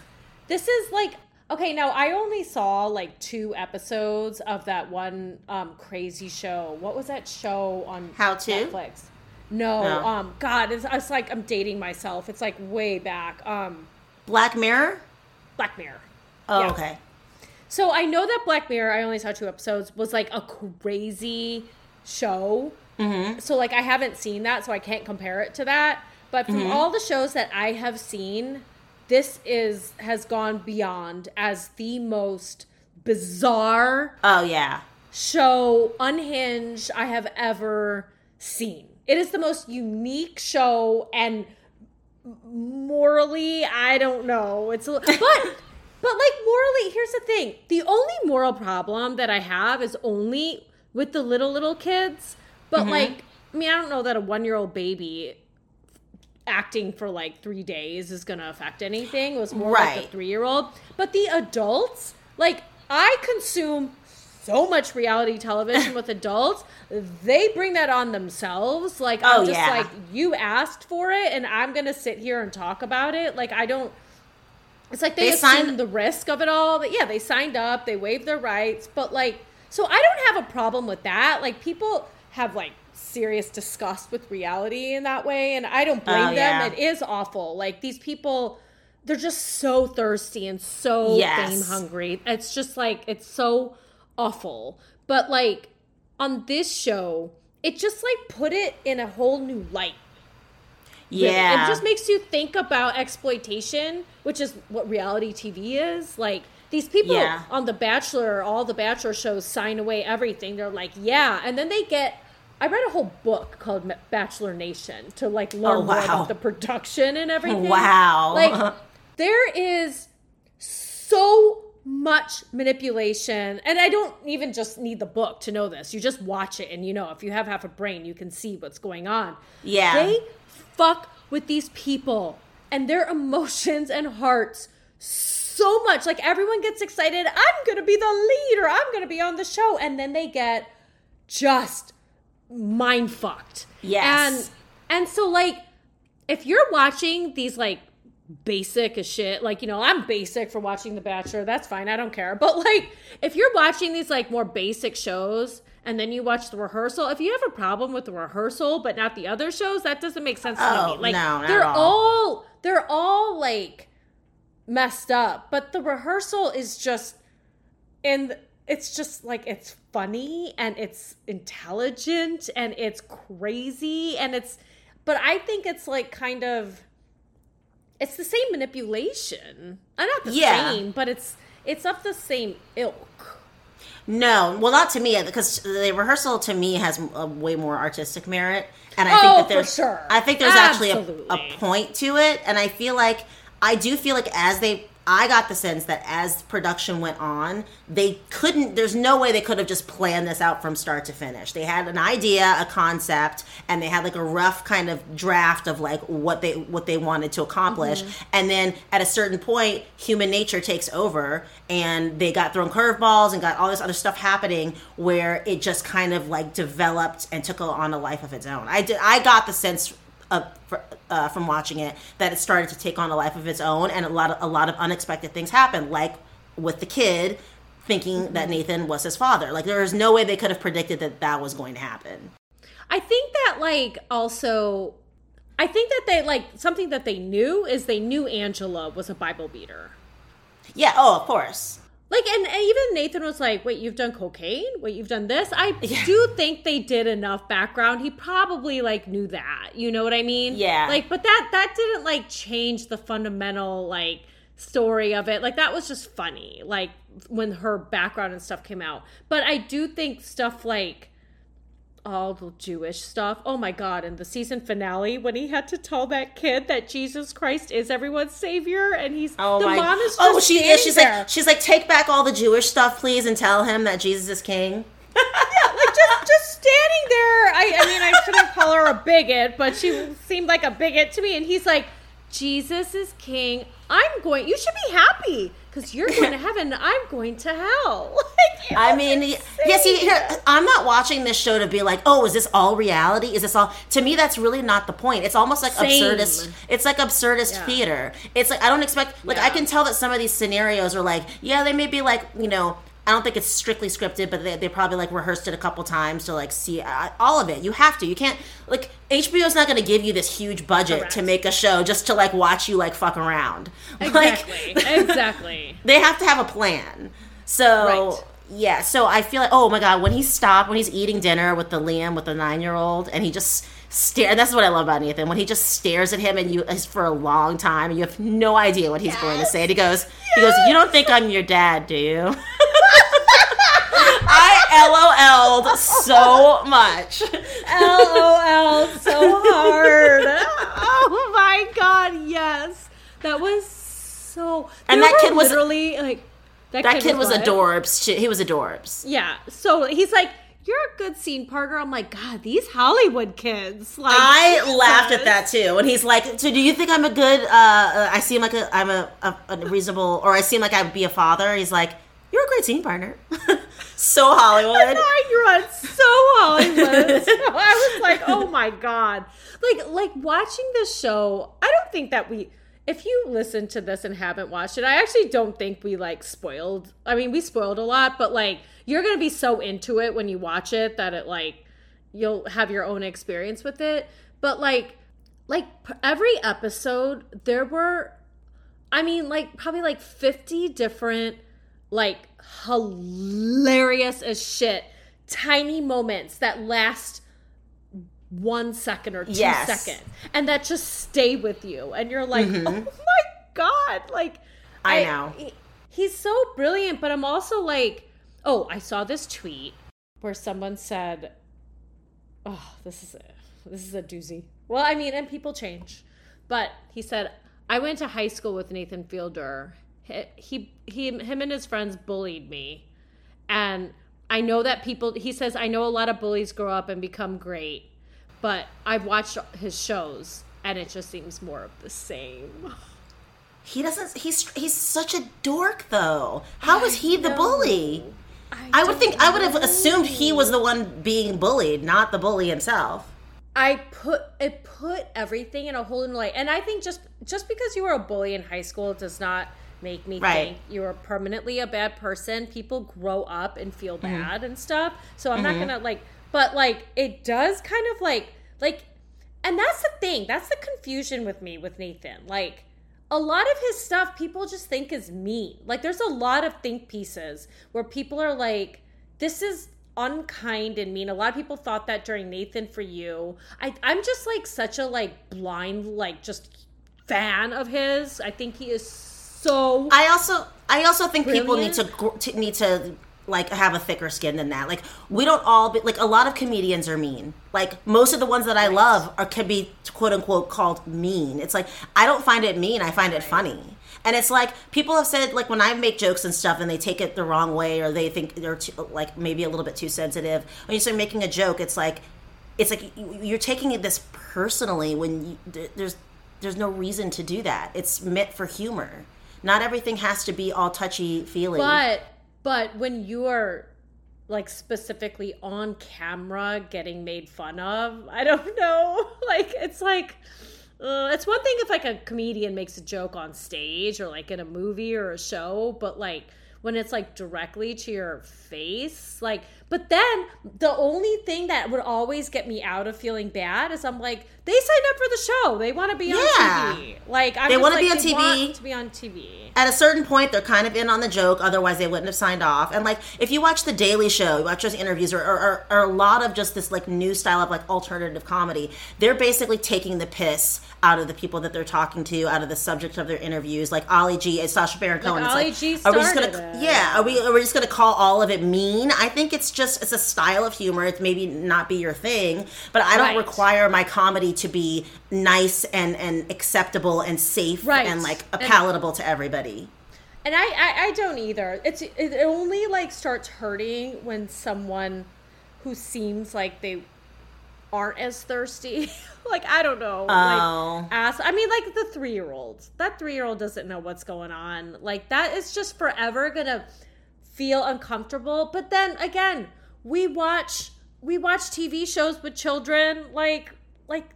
this is like okay. Now I only saw like two episodes of that one um, crazy show. What was that show on How To? Netflix? No, No. um, God, it's, it's like I'm dating myself. It's like way back. Um, black mirror Black Mirror. oh Yeah. okay So I know that Black Mirror, I only saw two episodes, was like a crazy show. Mm-hmm. So like I haven't seen that, so I can't compare it to that. But from all the shows that I have seen, this is has gone beyond as the most bizarre oh yeah show unhinged I have ever seen. It is the most unique show and morally, I don't know. It's a, but but like morally, here's the thing. The only moral problem that I have is only with the little little kids. But mm-hmm. like I mean, I don't know that a 1-year-old baby acting for like 3 days is going to affect anything. It was more like a 3-year-old. But the adults, like I consume so much reality television with adults. They bring that on themselves. Like Oh, I'm just yeah. like you asked for it and I'm going to sit here and talk about it. Like I don't it's like they, They assume signed- the risk of it all. But yeah, they signed up, they waived their rights, but like so I don't have a problem with that. Like people have like serious disgust with reality in that way and I don't blame Oh, them. yeah. It is awful. Like these people they're just so thirsty and so Yes. fame hungry. It's just like it's so awful. But like on this show, it just like put it in a whole new light. really. Yeah. It just makes you think about exploitation, which is what reality TV is. Like these people Yeah. on The Bachelor, all the Bachelor shows sign away everything. They're like, yeah. And then they get I read a whole book called Bachelor Nation to like learn Oh, more about the production and everything. Wow. Like uh-huh. there is so much manipulation and I don't even just need the book to know this. You just watch it and you know if you have half a brain you can see what's going on. Yeah. They fuck with these people and their emotions and hearts so much. Like everyone gets excited, I'm going to be the leader. I'm going to be on the show and then they get just mind fucked. Yes. And and so like if you're watching these like basic as shit, like you know, I'm basic for watching The Bachelor, that's fine, I don't care. But like if you're watching these like more basic shows and then you watch the rehearsal, if you have a problem with the rehearsal but not the other shows, that doesn't make sense to Oh, me. Like no, they're all. all they're all like messed up, but the rehearsal is just and it's just like it's funny and it's intelligent and it's crazy and it's but i think it's like kind of it's the same manipulation. Uh, not the Yeah. same but it's it's of the same ilk. No, well, not to me because the rehearsal to me has a way more artistic merit, and I Oh, think that there's, sure. I think there's actually a, a point to it, and I feel like I do feel like as they, I got the sense that as production went on, they couldn't. There's no way they could have just planned this out from start to finish. They had an idea, a concept, and they had like a rough kind of draft of like what they what they wanted to accomplish, Mm-hmm. and then at a certain point, human nature takes over, and they got thrown curveballs and got all this other stuff happening where it just kind of like developed and took on a life of its own. I did. I got the sense uh, from watching it that it started to take on a life of its own, and a lot of a lot of unexpected things happened, like with the kid thinking that Nathan was his father. Like there is no way they could have predicted that that was going to happen. i think that like also i think that they like something that they knew is they knew angela was a bible beater Yeah. Oh, of course. Like, and, and even Nathan was like, wait, you've done cocaine? Wait, you've done this? I Yeah. do think they did enough background. He probably like knew that. You know what I mean? Yeah. Like, but that that didn't like change the fundamental like story of it. Like that was just funny. Like when her background and stuff came out. But I do think stuff like all the Jewish stuff. Oh my god! And the season finale when he had to tell that kid that Jesus Christ is everyone's savior, and he's Oh the my. mom is oh, she is. She's there. like she's like take back all the Jewish stuff, please, and tell him that Jesus is king. yeah, like just just standing there. I I mean I shouldn't call her a bigot, but she seemed like a bigot to me. And he's like, Jesus is king. I'm going. You should be happy because you're going to heaven. I'm going to hell. Like, I mean, yes, yeah. See, here, I'm not watching this show to be like, oh, is this all reality? Is this all? To me, that's really not the point. It's almost like Same. absurdist. It's like absurdist Yeah. theater. It's like I don't expect. Like I can tell that some of these scenarios are like, yeah, they may be like, you know. I don't think it's strictly scripted, but they, they probably like rehearsed it a couple times to like see uh, all of it. You have to. You can't like HBO's not going to give you this huge budget Correct. to make a show just to like watch you like fuck around. exactly, Like exactly. they have to have a plan. So Right. yeah, so I feel like oh my god, when he stopped when he's eating dinner with the Liam with the nine year old and he just stare that's what I love about Nathan when he just stares at him and you for a long time and you have no idea what he's going to say and he goes he goes you don't think I'm your dad do you I LOL'd so much. LOL, so hard. Oh my god, yes, that was so. And that kid was- literally like That kid was what? adorbs. He was adorbs. Yeah. So he's like, "You're a good scene partner." I'm like, "God, these Hollywood kids!" Like, I Jesus. laughed at that too. And he's like, "So do you think I'm a good? Uh, uh, I seem like a, I'm a, a, a reasonable, or I seem like I would be a father." He's like, "You're a great scene partner." so Hollywood. Nine-year-old, so Hollywood. So I was like, "Oh my god!" Like, like watching this show. I don't think that we. If you listen to this and haven't watched it, I actually don't think we like spoiled. I mean, we spoiled a lot, but like you're gonna be so into it when you watch it that it like you'll have your own experience with it. But like, like every episode, there were I mean, like probably like 50 different, like hilarious as shit, tiny moments that last one second or two Yes. seconds, and that just stay with you. And you're like, oh my God. Like, Mm-hmm. I know. he- he's so brilliant, but I'm also like, oh, I saw this tweet where someone said, oh, this is a, this is a doozy. Well, I mean, and people change, but he said, I went to high school with Nathan Fielder. He, he, he him and his friends bullied me, and I know that people. He says I know a lot of bullies grow up and become great, but I've watched his shows, and it just seems more of the same. He doesn't. He's he's such a dork, though. How was he the bully? I would don't think I would have assumed he was the one being bullied, not the bully himself. I put it put everything in a whole new light, and I think just just because you were a bully in high school does not make me Right. think you're permanently a bad person. People grow up and feel Mm-hmm. bad and stuff, so I'm not gonna like. But like, it does kind of like like, and that's the thing. That's the confusion with me with Nathan. Like, a lot of his stuff people just think is mean. Like there's a lot of think pieces where people are like, this is unkind and mean. A lot of people thought that during Nathan for you. I I'm just like such a like blind like just fan of his. I think he is so I also I also think people need to, to need to like have a thicker skin than that. Like we don't all be like a lot of comedians are mean. Like most of the ones that I love are can be quote unquote called mean. It's like I don't find it mean. I find it funny. And it's like people have said like when I make jokes and stuff and they take it the wrong way or they think they're too, like maybe a little bit too sensitive. When you start making a joke, it's like it's like you- you're taking it this personally when you, there's there's no reason to do that. It's meant for humor. Not everything has to be all touchy feely. But but when you are like specifically on camera getting made fun of, I don't know. Like it's like uh, it's one thing if like a comedian makes a joke on stage or like in a movie or a show, but like when it's like directly to your face, like but then the only thing that would always get me out of feeling bad is I'm like they signed up for the show. They want to be Yeah. on TV. Like I'm They wanna like, be on TV. want to be on TV. At a certain point, they're kind of in on the joke. Otherwise, they wouldn't have signed off. And like, if you watch The Daily Show, you watch those interviews, or, or, or, or a lot of just this like new style of like alternative comedy, they're basically taking the piss out of the people that they're talking to, out of the subject of their interviews. Like Ali G and Sacha Baron Cohen. Ali it's G like, are we just started gonna, it. yeah, are we, are we just gonna call all of it mean? I think it's just it's a style of humor. It's maybe not be your thing, but I don't Right. require my comedy to be nice and and acceptable and safe Right. and like And- palatable to everybody. And I, I, I don't either. It's it only like starts hurting when someone who seems like they aren't as thirsty. like I don't know. Oh. Like ask. I mean, like the three year old. That three year old doesn't know what's going on. Like that is just forever gonna feel uncomfortable. But then again, we watch we watch TV shows with children. Like like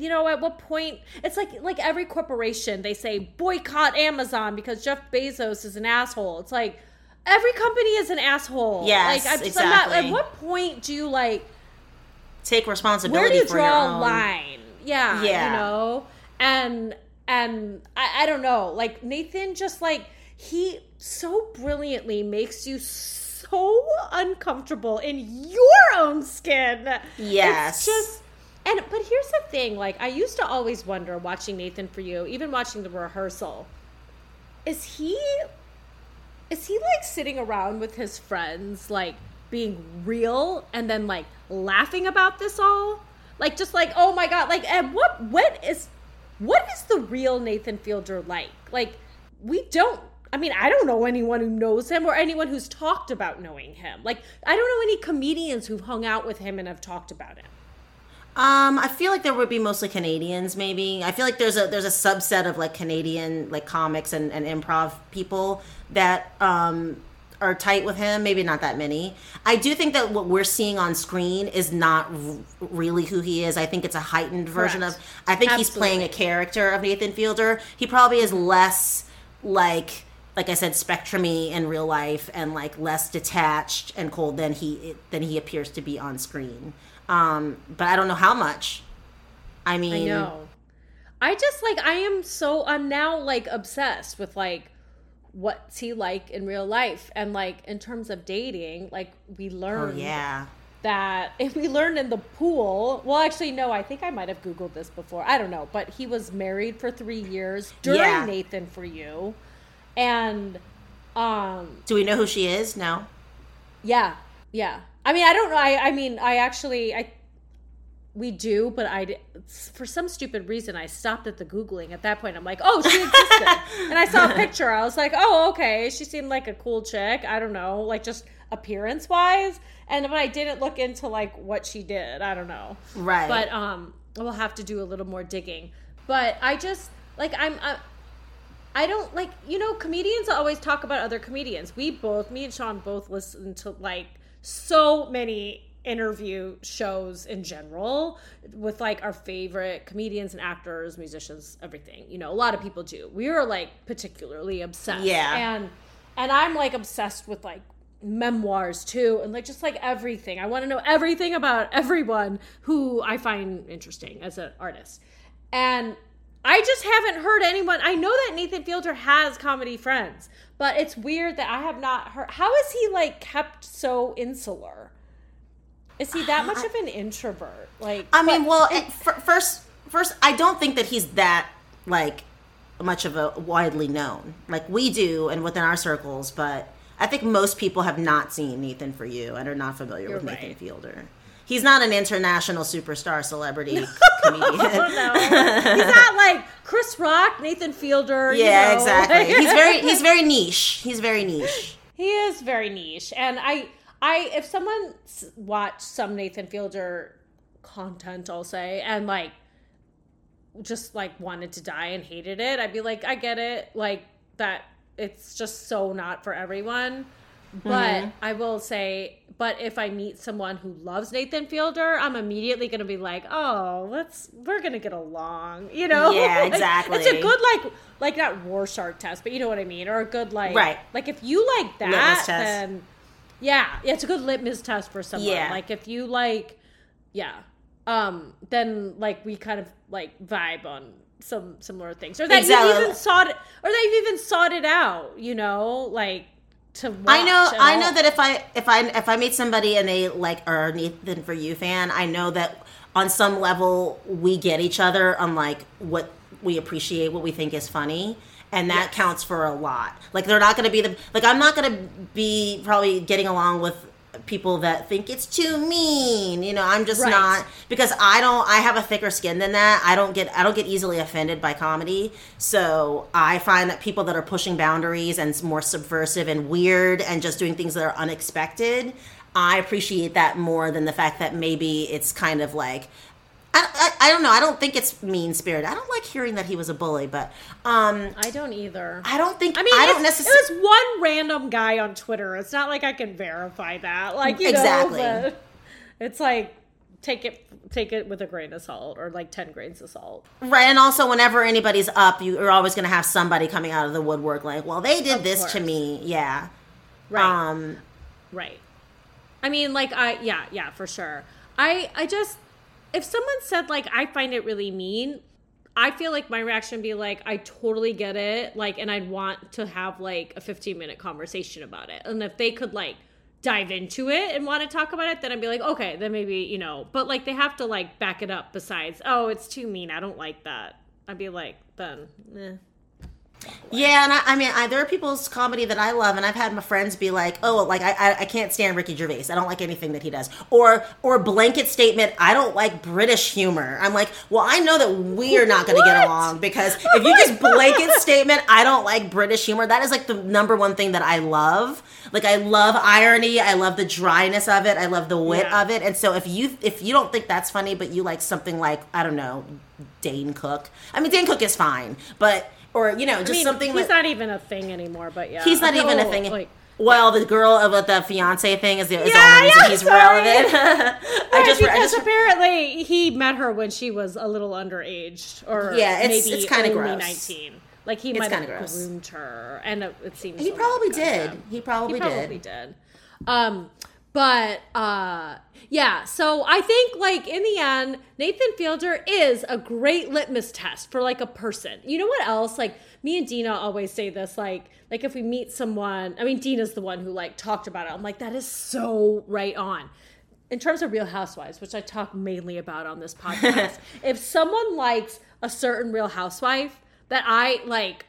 you know at what point it's like like every corporation they say boycott amazon because jeff bezos is an asshole. It's like every company is an asshole. Yes, like I'm just, I'm not, exactly. at what point do you like Take responsibility where do you draw a line? Yeah, Yeah. you know? And and I, I don't know. Like nathan just like he so brilliantly makes you so uncomfortable in your own skin. Yes. it's just and but here's the thing like i used to always wonder watching nathan for you even watching the rehearsal is he is he like sitting around with his friends like being real and then like laughing about this all? Like just like oh my god like and what what is what is the real nathan fielder like? Like we don't i mean i don't know anyone who knows him or anyone who's talked about knowing him. Like i don't know any comedians who've hung out with him and have talked about him Um, I feel like there would be mostly Canadians. Maybe I feel like there's a there's a subset of like Canadian like comics and, and improv people that um are tight with him. Maybe not that many. I do think that what we're seeing on screen is not r- really who he is. I think it's a heightened version Correct. of. I think he's playing a character of Nathan Fielder. He probably is less like like I said, spectrumy in real life and like less detached and cold than he than he appears to be on screen. Um, but I don't know how much. I mean, I know. I just like I am so I'm now like obsessed with like what's he like in real life and like in terms of dating like we Oh learned yeah. that if we learned in the pool well actually no i think i might have googled this before i don't know but he was married for three years during Yeah. nathan for you and um Do we know who she is? No. yeah yeah i mean i don't know. I i mean i actually i we do but i for some stupid reason i stopped at the googling at that point. I'm like oh she existed. And i saw a picture. I was like oh okay. She seemed like a cool chick. I don't know like just appearance wise and but i didn't look into like what she did. I don't know. Right. but um we'll have to do a little more digging. But i just like i'm I, I don't like you know comedians always talk about other comedians. We both me and sean both listen to like so many interview shows in general with like our favorite comedians and actors musicians everything you know a lot of people do. We are like particularly obsessed. Yeah. and and i'm like obsessed with like memoirs too and like just like everything. I want to know everything about everyone who i find interesting as an artist. And i just haven't heard anyone i know that nathan fielder has comedy friends but it's weird that i have not heard how is he like kept so insular is he that much of an introvert like I mean, well, at fir- first, first, I don't think that he's that like much of a widely known like we do and within our circles. But I think most people have not seen Nathan for You and are not familiar with Nathan. Fielder. He's not an international superstar celebrity comedian. No. He's not like Chris Rock, Nathan Fielder. you Yeah, know, exactly. He's very he's very niche. He's very niche. He is very niche, and I, I, if someone watched some Nathan Fielder content, I'll say, and like, just like wanted to die and hated it, I'd be like, I get it, like that. It's just so not for everyone. But I will say, but if I meet someone who loves Nathan Fielder, I'm immediately gonna be like, oh, let's we're gonna get along, you know? Yeah, Like, exactly. It's a good like like not Rorschach test, but you know what I mean, or a good like Right. Like if you like that, then yeah, yeah, it's a good litmus test for someone. Yeah. Like if you like, yeah, um, then like we kind of like vibe on some similar things, or that Exactly. you even sought it, or that you've even sought it out. You know, like to. Watch I know I all. know that if I if I if I meet somebody and they like are a Nathan for You fan, I know that on some level we get each other on like what we appreciate, what we think is funny. And that Yes. counts for a lot. Like they're not going to be the like I'm not going to be probably getting along with people that think it's too mean. You know, I'm just Right. not because I don't I have a thicker skin than that. I don't get I don't get easily offended by comedy. So I find that people that are pushing boundaries and more subversive and weird and just doing things that are unexpected, I appreciate that more than the fact that maybe it's kind of like I, I, I don't know. I don't think it's mean spirited. I don't like hearing that he was a bully, but um, I don't either. I don't think I mean, I don't necessarily. it was one random guy on Twitter. It's not like I can verify that. Like you Exactly. know, it's like take it take it with a grain of salt or like ten grains of salt. Right, and also whenever anybody's up, you are always going to have somebody coming out of the woodwork like, "Well, they did Of this to me." Yeah. Right. Um, Right. I mean, like I yeah, yeah, for sure. I I just if someone said like I find it really mean, I feel like my reaction would be like I totally get it, like and I'd want to have like a 15 minute conversation about it. And if they could like dive into it and want to talk about it, then I'd be like, okay, then maybe, you know, but like they have to like back it up besides, oh, it's too mean. I don't like that. I'd be like, then, eh. Yeah, and I, I mean, I, there are people's comedy that I love, and I've had my friends be like, "Oh, like I, I, I can't stand Ricky Gervais. I don't like anything that he does." Or, or blanket statement, "I don't like British humor." I'm like, "Well, I know that we are not going to get along because if you just blanket statement, I don't like British humor. That is like the number one thing that I love. Like I love irony. I love the dryness of it. I love the wit Yeah. of it. And so if you if you don't think that's funny, but you like something like I don't know, Dane Cook. I mean, Dane Cook is fine, but or you know, just I mean, something he's that not even a thing anymore, but yeah. he's not even a Oh, thing. Like, well, the girl about the fiance thing is the, is Yeah, the only reason yeah, he's sorry. relevant. I just, I because just apparently he met her when she was a little underage, or Yeah, it's- maybe it's kinda only gross. nineteen. Like he It's might have gross. groomed her, and it, it seems he probably bad about did. He probably, did. He probably did. did. Um, but uh yeah so i think like in the end nathan fielder is a great litmus test for like a person. You know what else? Like me and dina always say this like like if we meet someone i mean dina's the one who like talked about it. I'm like that is so right on. In terms of real housewives which i talk mainly about on this podcast if someone likes a certain real housewife that i like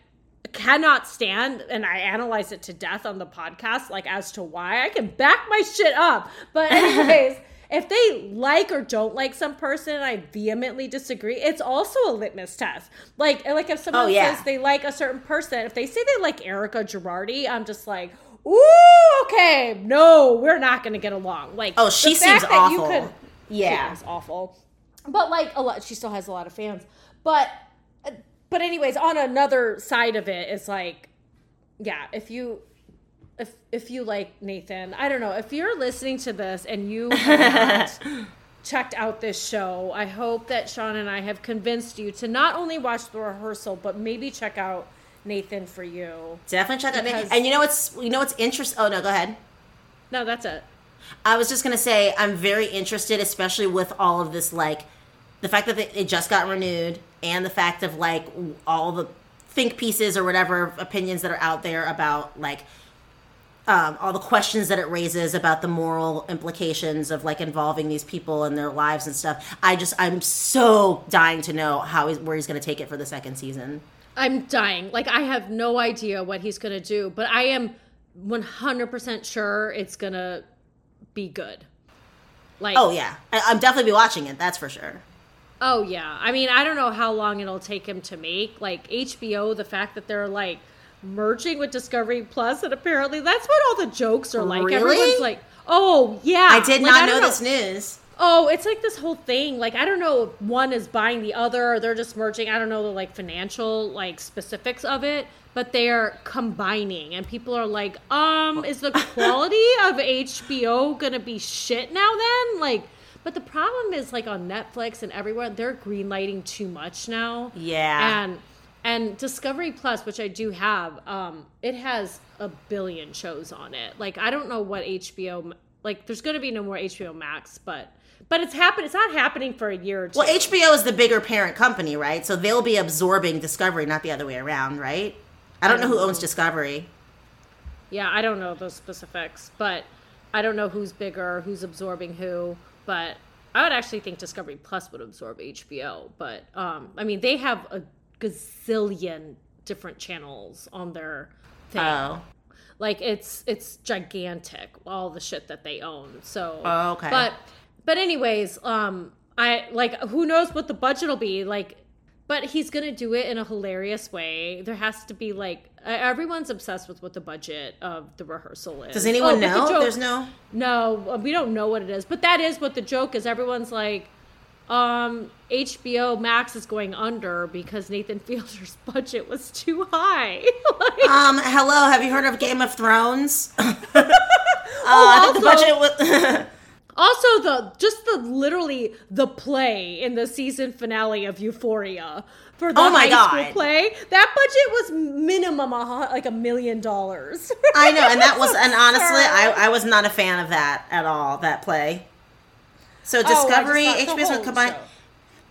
cannot stand and I analyze it to death on the podcast, like as to why I can back my shit up. But anyways, if they like or don't like some person and I vehemently disagree, it's also a litmus test. Like like if oh, someone Oh, yeah. says they like a certain person, if they say they like Erika Girardi, I'm just like, ooh, okay, no, we're not gonna get along. Like Oh, she seems awful. Yeah. she awful. But like a lot, she still has a lot of fans. But uh, but anyways, on another side of it, it's like, yeah, if you if if you like Nathan, I don't know if you're listening to this and you have not checked out this show. I hope that Sean and I have convinced you to not only watch the rehearsal, but maybe check out Nathan for you. Definitely check out. Because- And you know what's you know what's interesting? Oh no, go ahead. No, that's it. I was just gonna say I'm very interested, especially with all of this, like the fact that it just got renewed, and the fact of like all the think pieces or whatever opinions that are out there about like um, all the questions that it raises about the moral implications of like involving these people and their lives and stuff. I just I'm so dying to know how he's where he's gonna take it for the second season. I'm dying. Like I have no idea what he's gonna do, but I am 100% sure it's gonna be good. Like Oh yeah, I, I'm definitely be watching it. That's for sure. Oh yeah. I mean, I don't know how long it'll take him to make. Like HBO, the fact that they're like merging with Discovery Plus, and apparently that's what all the jokes are like. Really? Everyone's like, "Oh yeah." I did Like, not don't know this news. Oh, it's like this whole thing. Like I don't know if one is buying the other or they're just merging. I don't know the like financial like specifics of it, but they are combining and people are like, "Um, is the quality of HBO going to be shit now then?" Like but the problem is like on Netflix and everywhere, they're greenlighting too much now. Yeah. And and Discovery Plus, which I do have, um, it has a billion shows on it. Like I don't know what HBO like. There's going to be no more HBO Max, but but it's happened. It's not happening for a year or two. Well, HBO is the bigger parent company, right? So they'll be absorbing Discovery, not the other way around, right? I don't know who owns Discovery. yeah, I don't know those specifics, but I don't know who's bigger, who's absorbing who. But I would actually think Discovery Plus would absorb HBO. But um, I mean, they have a gazillion different channels on their thing. Oh. like it's it's gigantic all the shit that they own so Oh, okay. but but anyways um i like who knows what the budget will be like but he's gonna do it in a hilarious way there has to be like everyone's obsessed with what the budget of the rehearsal is Does anyone Oh, but the know? joke- There's no. no, we don't know what it is, but that is what the joke is. Everyone's like, um, HBO Max is going under because Nathan Fielder's budget was too high. Like- Um, hello, have you heard of Game of Thrones? uh, Oh, I think the budget was. Also, the just the literally the play in the season finale of Euphoria for the Oh high God. school play. That budget was minimum like a million dollars. I know, and that was, and honestly, I, I was not a fan of that at all. That play. So Oh, Discovery, the HBO's whole show.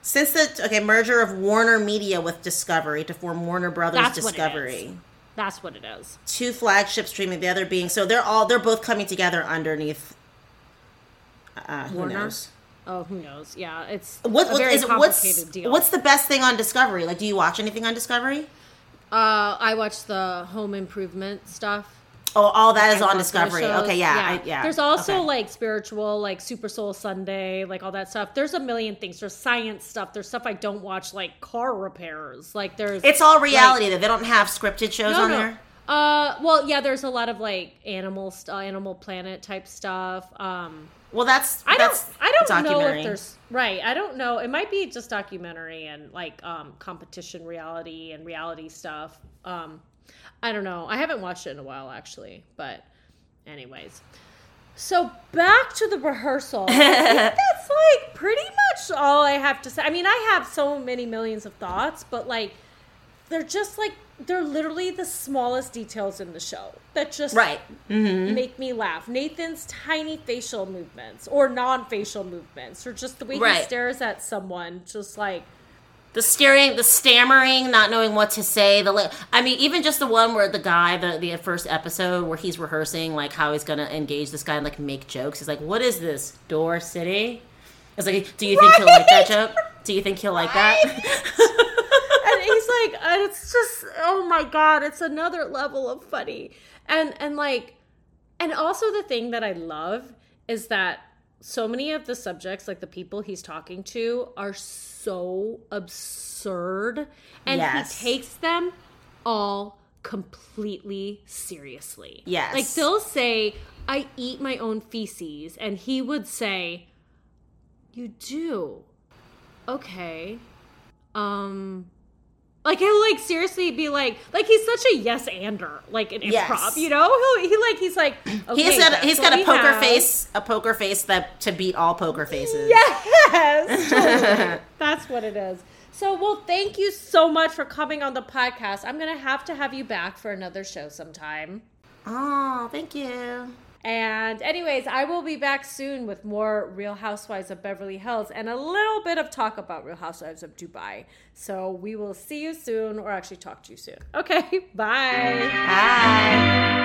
Since the okay merger of Warner Media with Discovery to form Warner Brothers That's what Discovery. is. That's what it is. two flagship streaming, the other being so they're all they're both coming together underneath. Uh, who Warner? knows? Oh, who knows? Yeah, it's What, a what very is it? complicated What's deal. what's the best thing on Discovery? Like, do you watch anything on Discovery? Uh, I watch the home improvement stuff. Oh, all that is I on Discovery. Okay, yeah, I, yeah. There's also okay. like spiritual, like Super Soul Sunday, like all that stuff. There's a million things. There's science stuff. There's stuff I don't watch, like car repairs. Like there's it's all like- reality. though. They don't have scripted shows no, on no. there. Uh, well, yeah. There's a lot of like animal, st- Animal Planet type stuff. Um, Well, that's I that's don't. I don't know if there's right. I don't know. It might be just documentary and like um, competition reality and reality stuff. Um, I don't know. I haven't watched it in a while actually, but anyways. So back to the rehearsal. I think that's like pretty much all I have to say. I mean, I have so many millions of thoughts, but like they're just like they're literally the smallest details in the show that just Right. Mm-hmm. make me laugh. Nathan's tiny facial movements or non-facial movements, or just the way he stares at someone, just like the staring, the stammering, not knowing what to say. The li- I mean, even just the one where the guy, the the first episode where he's rehearsing like how he's gonna engage this guy and like make jokes. He's like, "What is this Door City?" It's like, "Do you think he'll like that joke? Do you think he'll like that?" he's like it's just oh my god it's another level of funny. And and like and also the thing that i love is that so many of the subjects like the people he's talking to are so absurd. And Yes. he takes them all completely seriously. Yes. like they'll say i eat my own feces and he would say you do? Okay. Um like he'll like seriously be like like he's such a yes ander like in Yes. improv you know he'll he like he's like okay, he's got he's got a poker have. face, a poker face that to beat all poker faces. yes totally. that's what it is so well thank you so much for coming on the podcast i'm gonna have to have you back for another show sometime Oh, thank you. And, anyways, I will be back soon with more Real Housewives of Beverly Hills and a little bit of talk about Real Housewives of Dubai. So, we will see you soon, or actually talk to you soon. Okay, bye. Bye.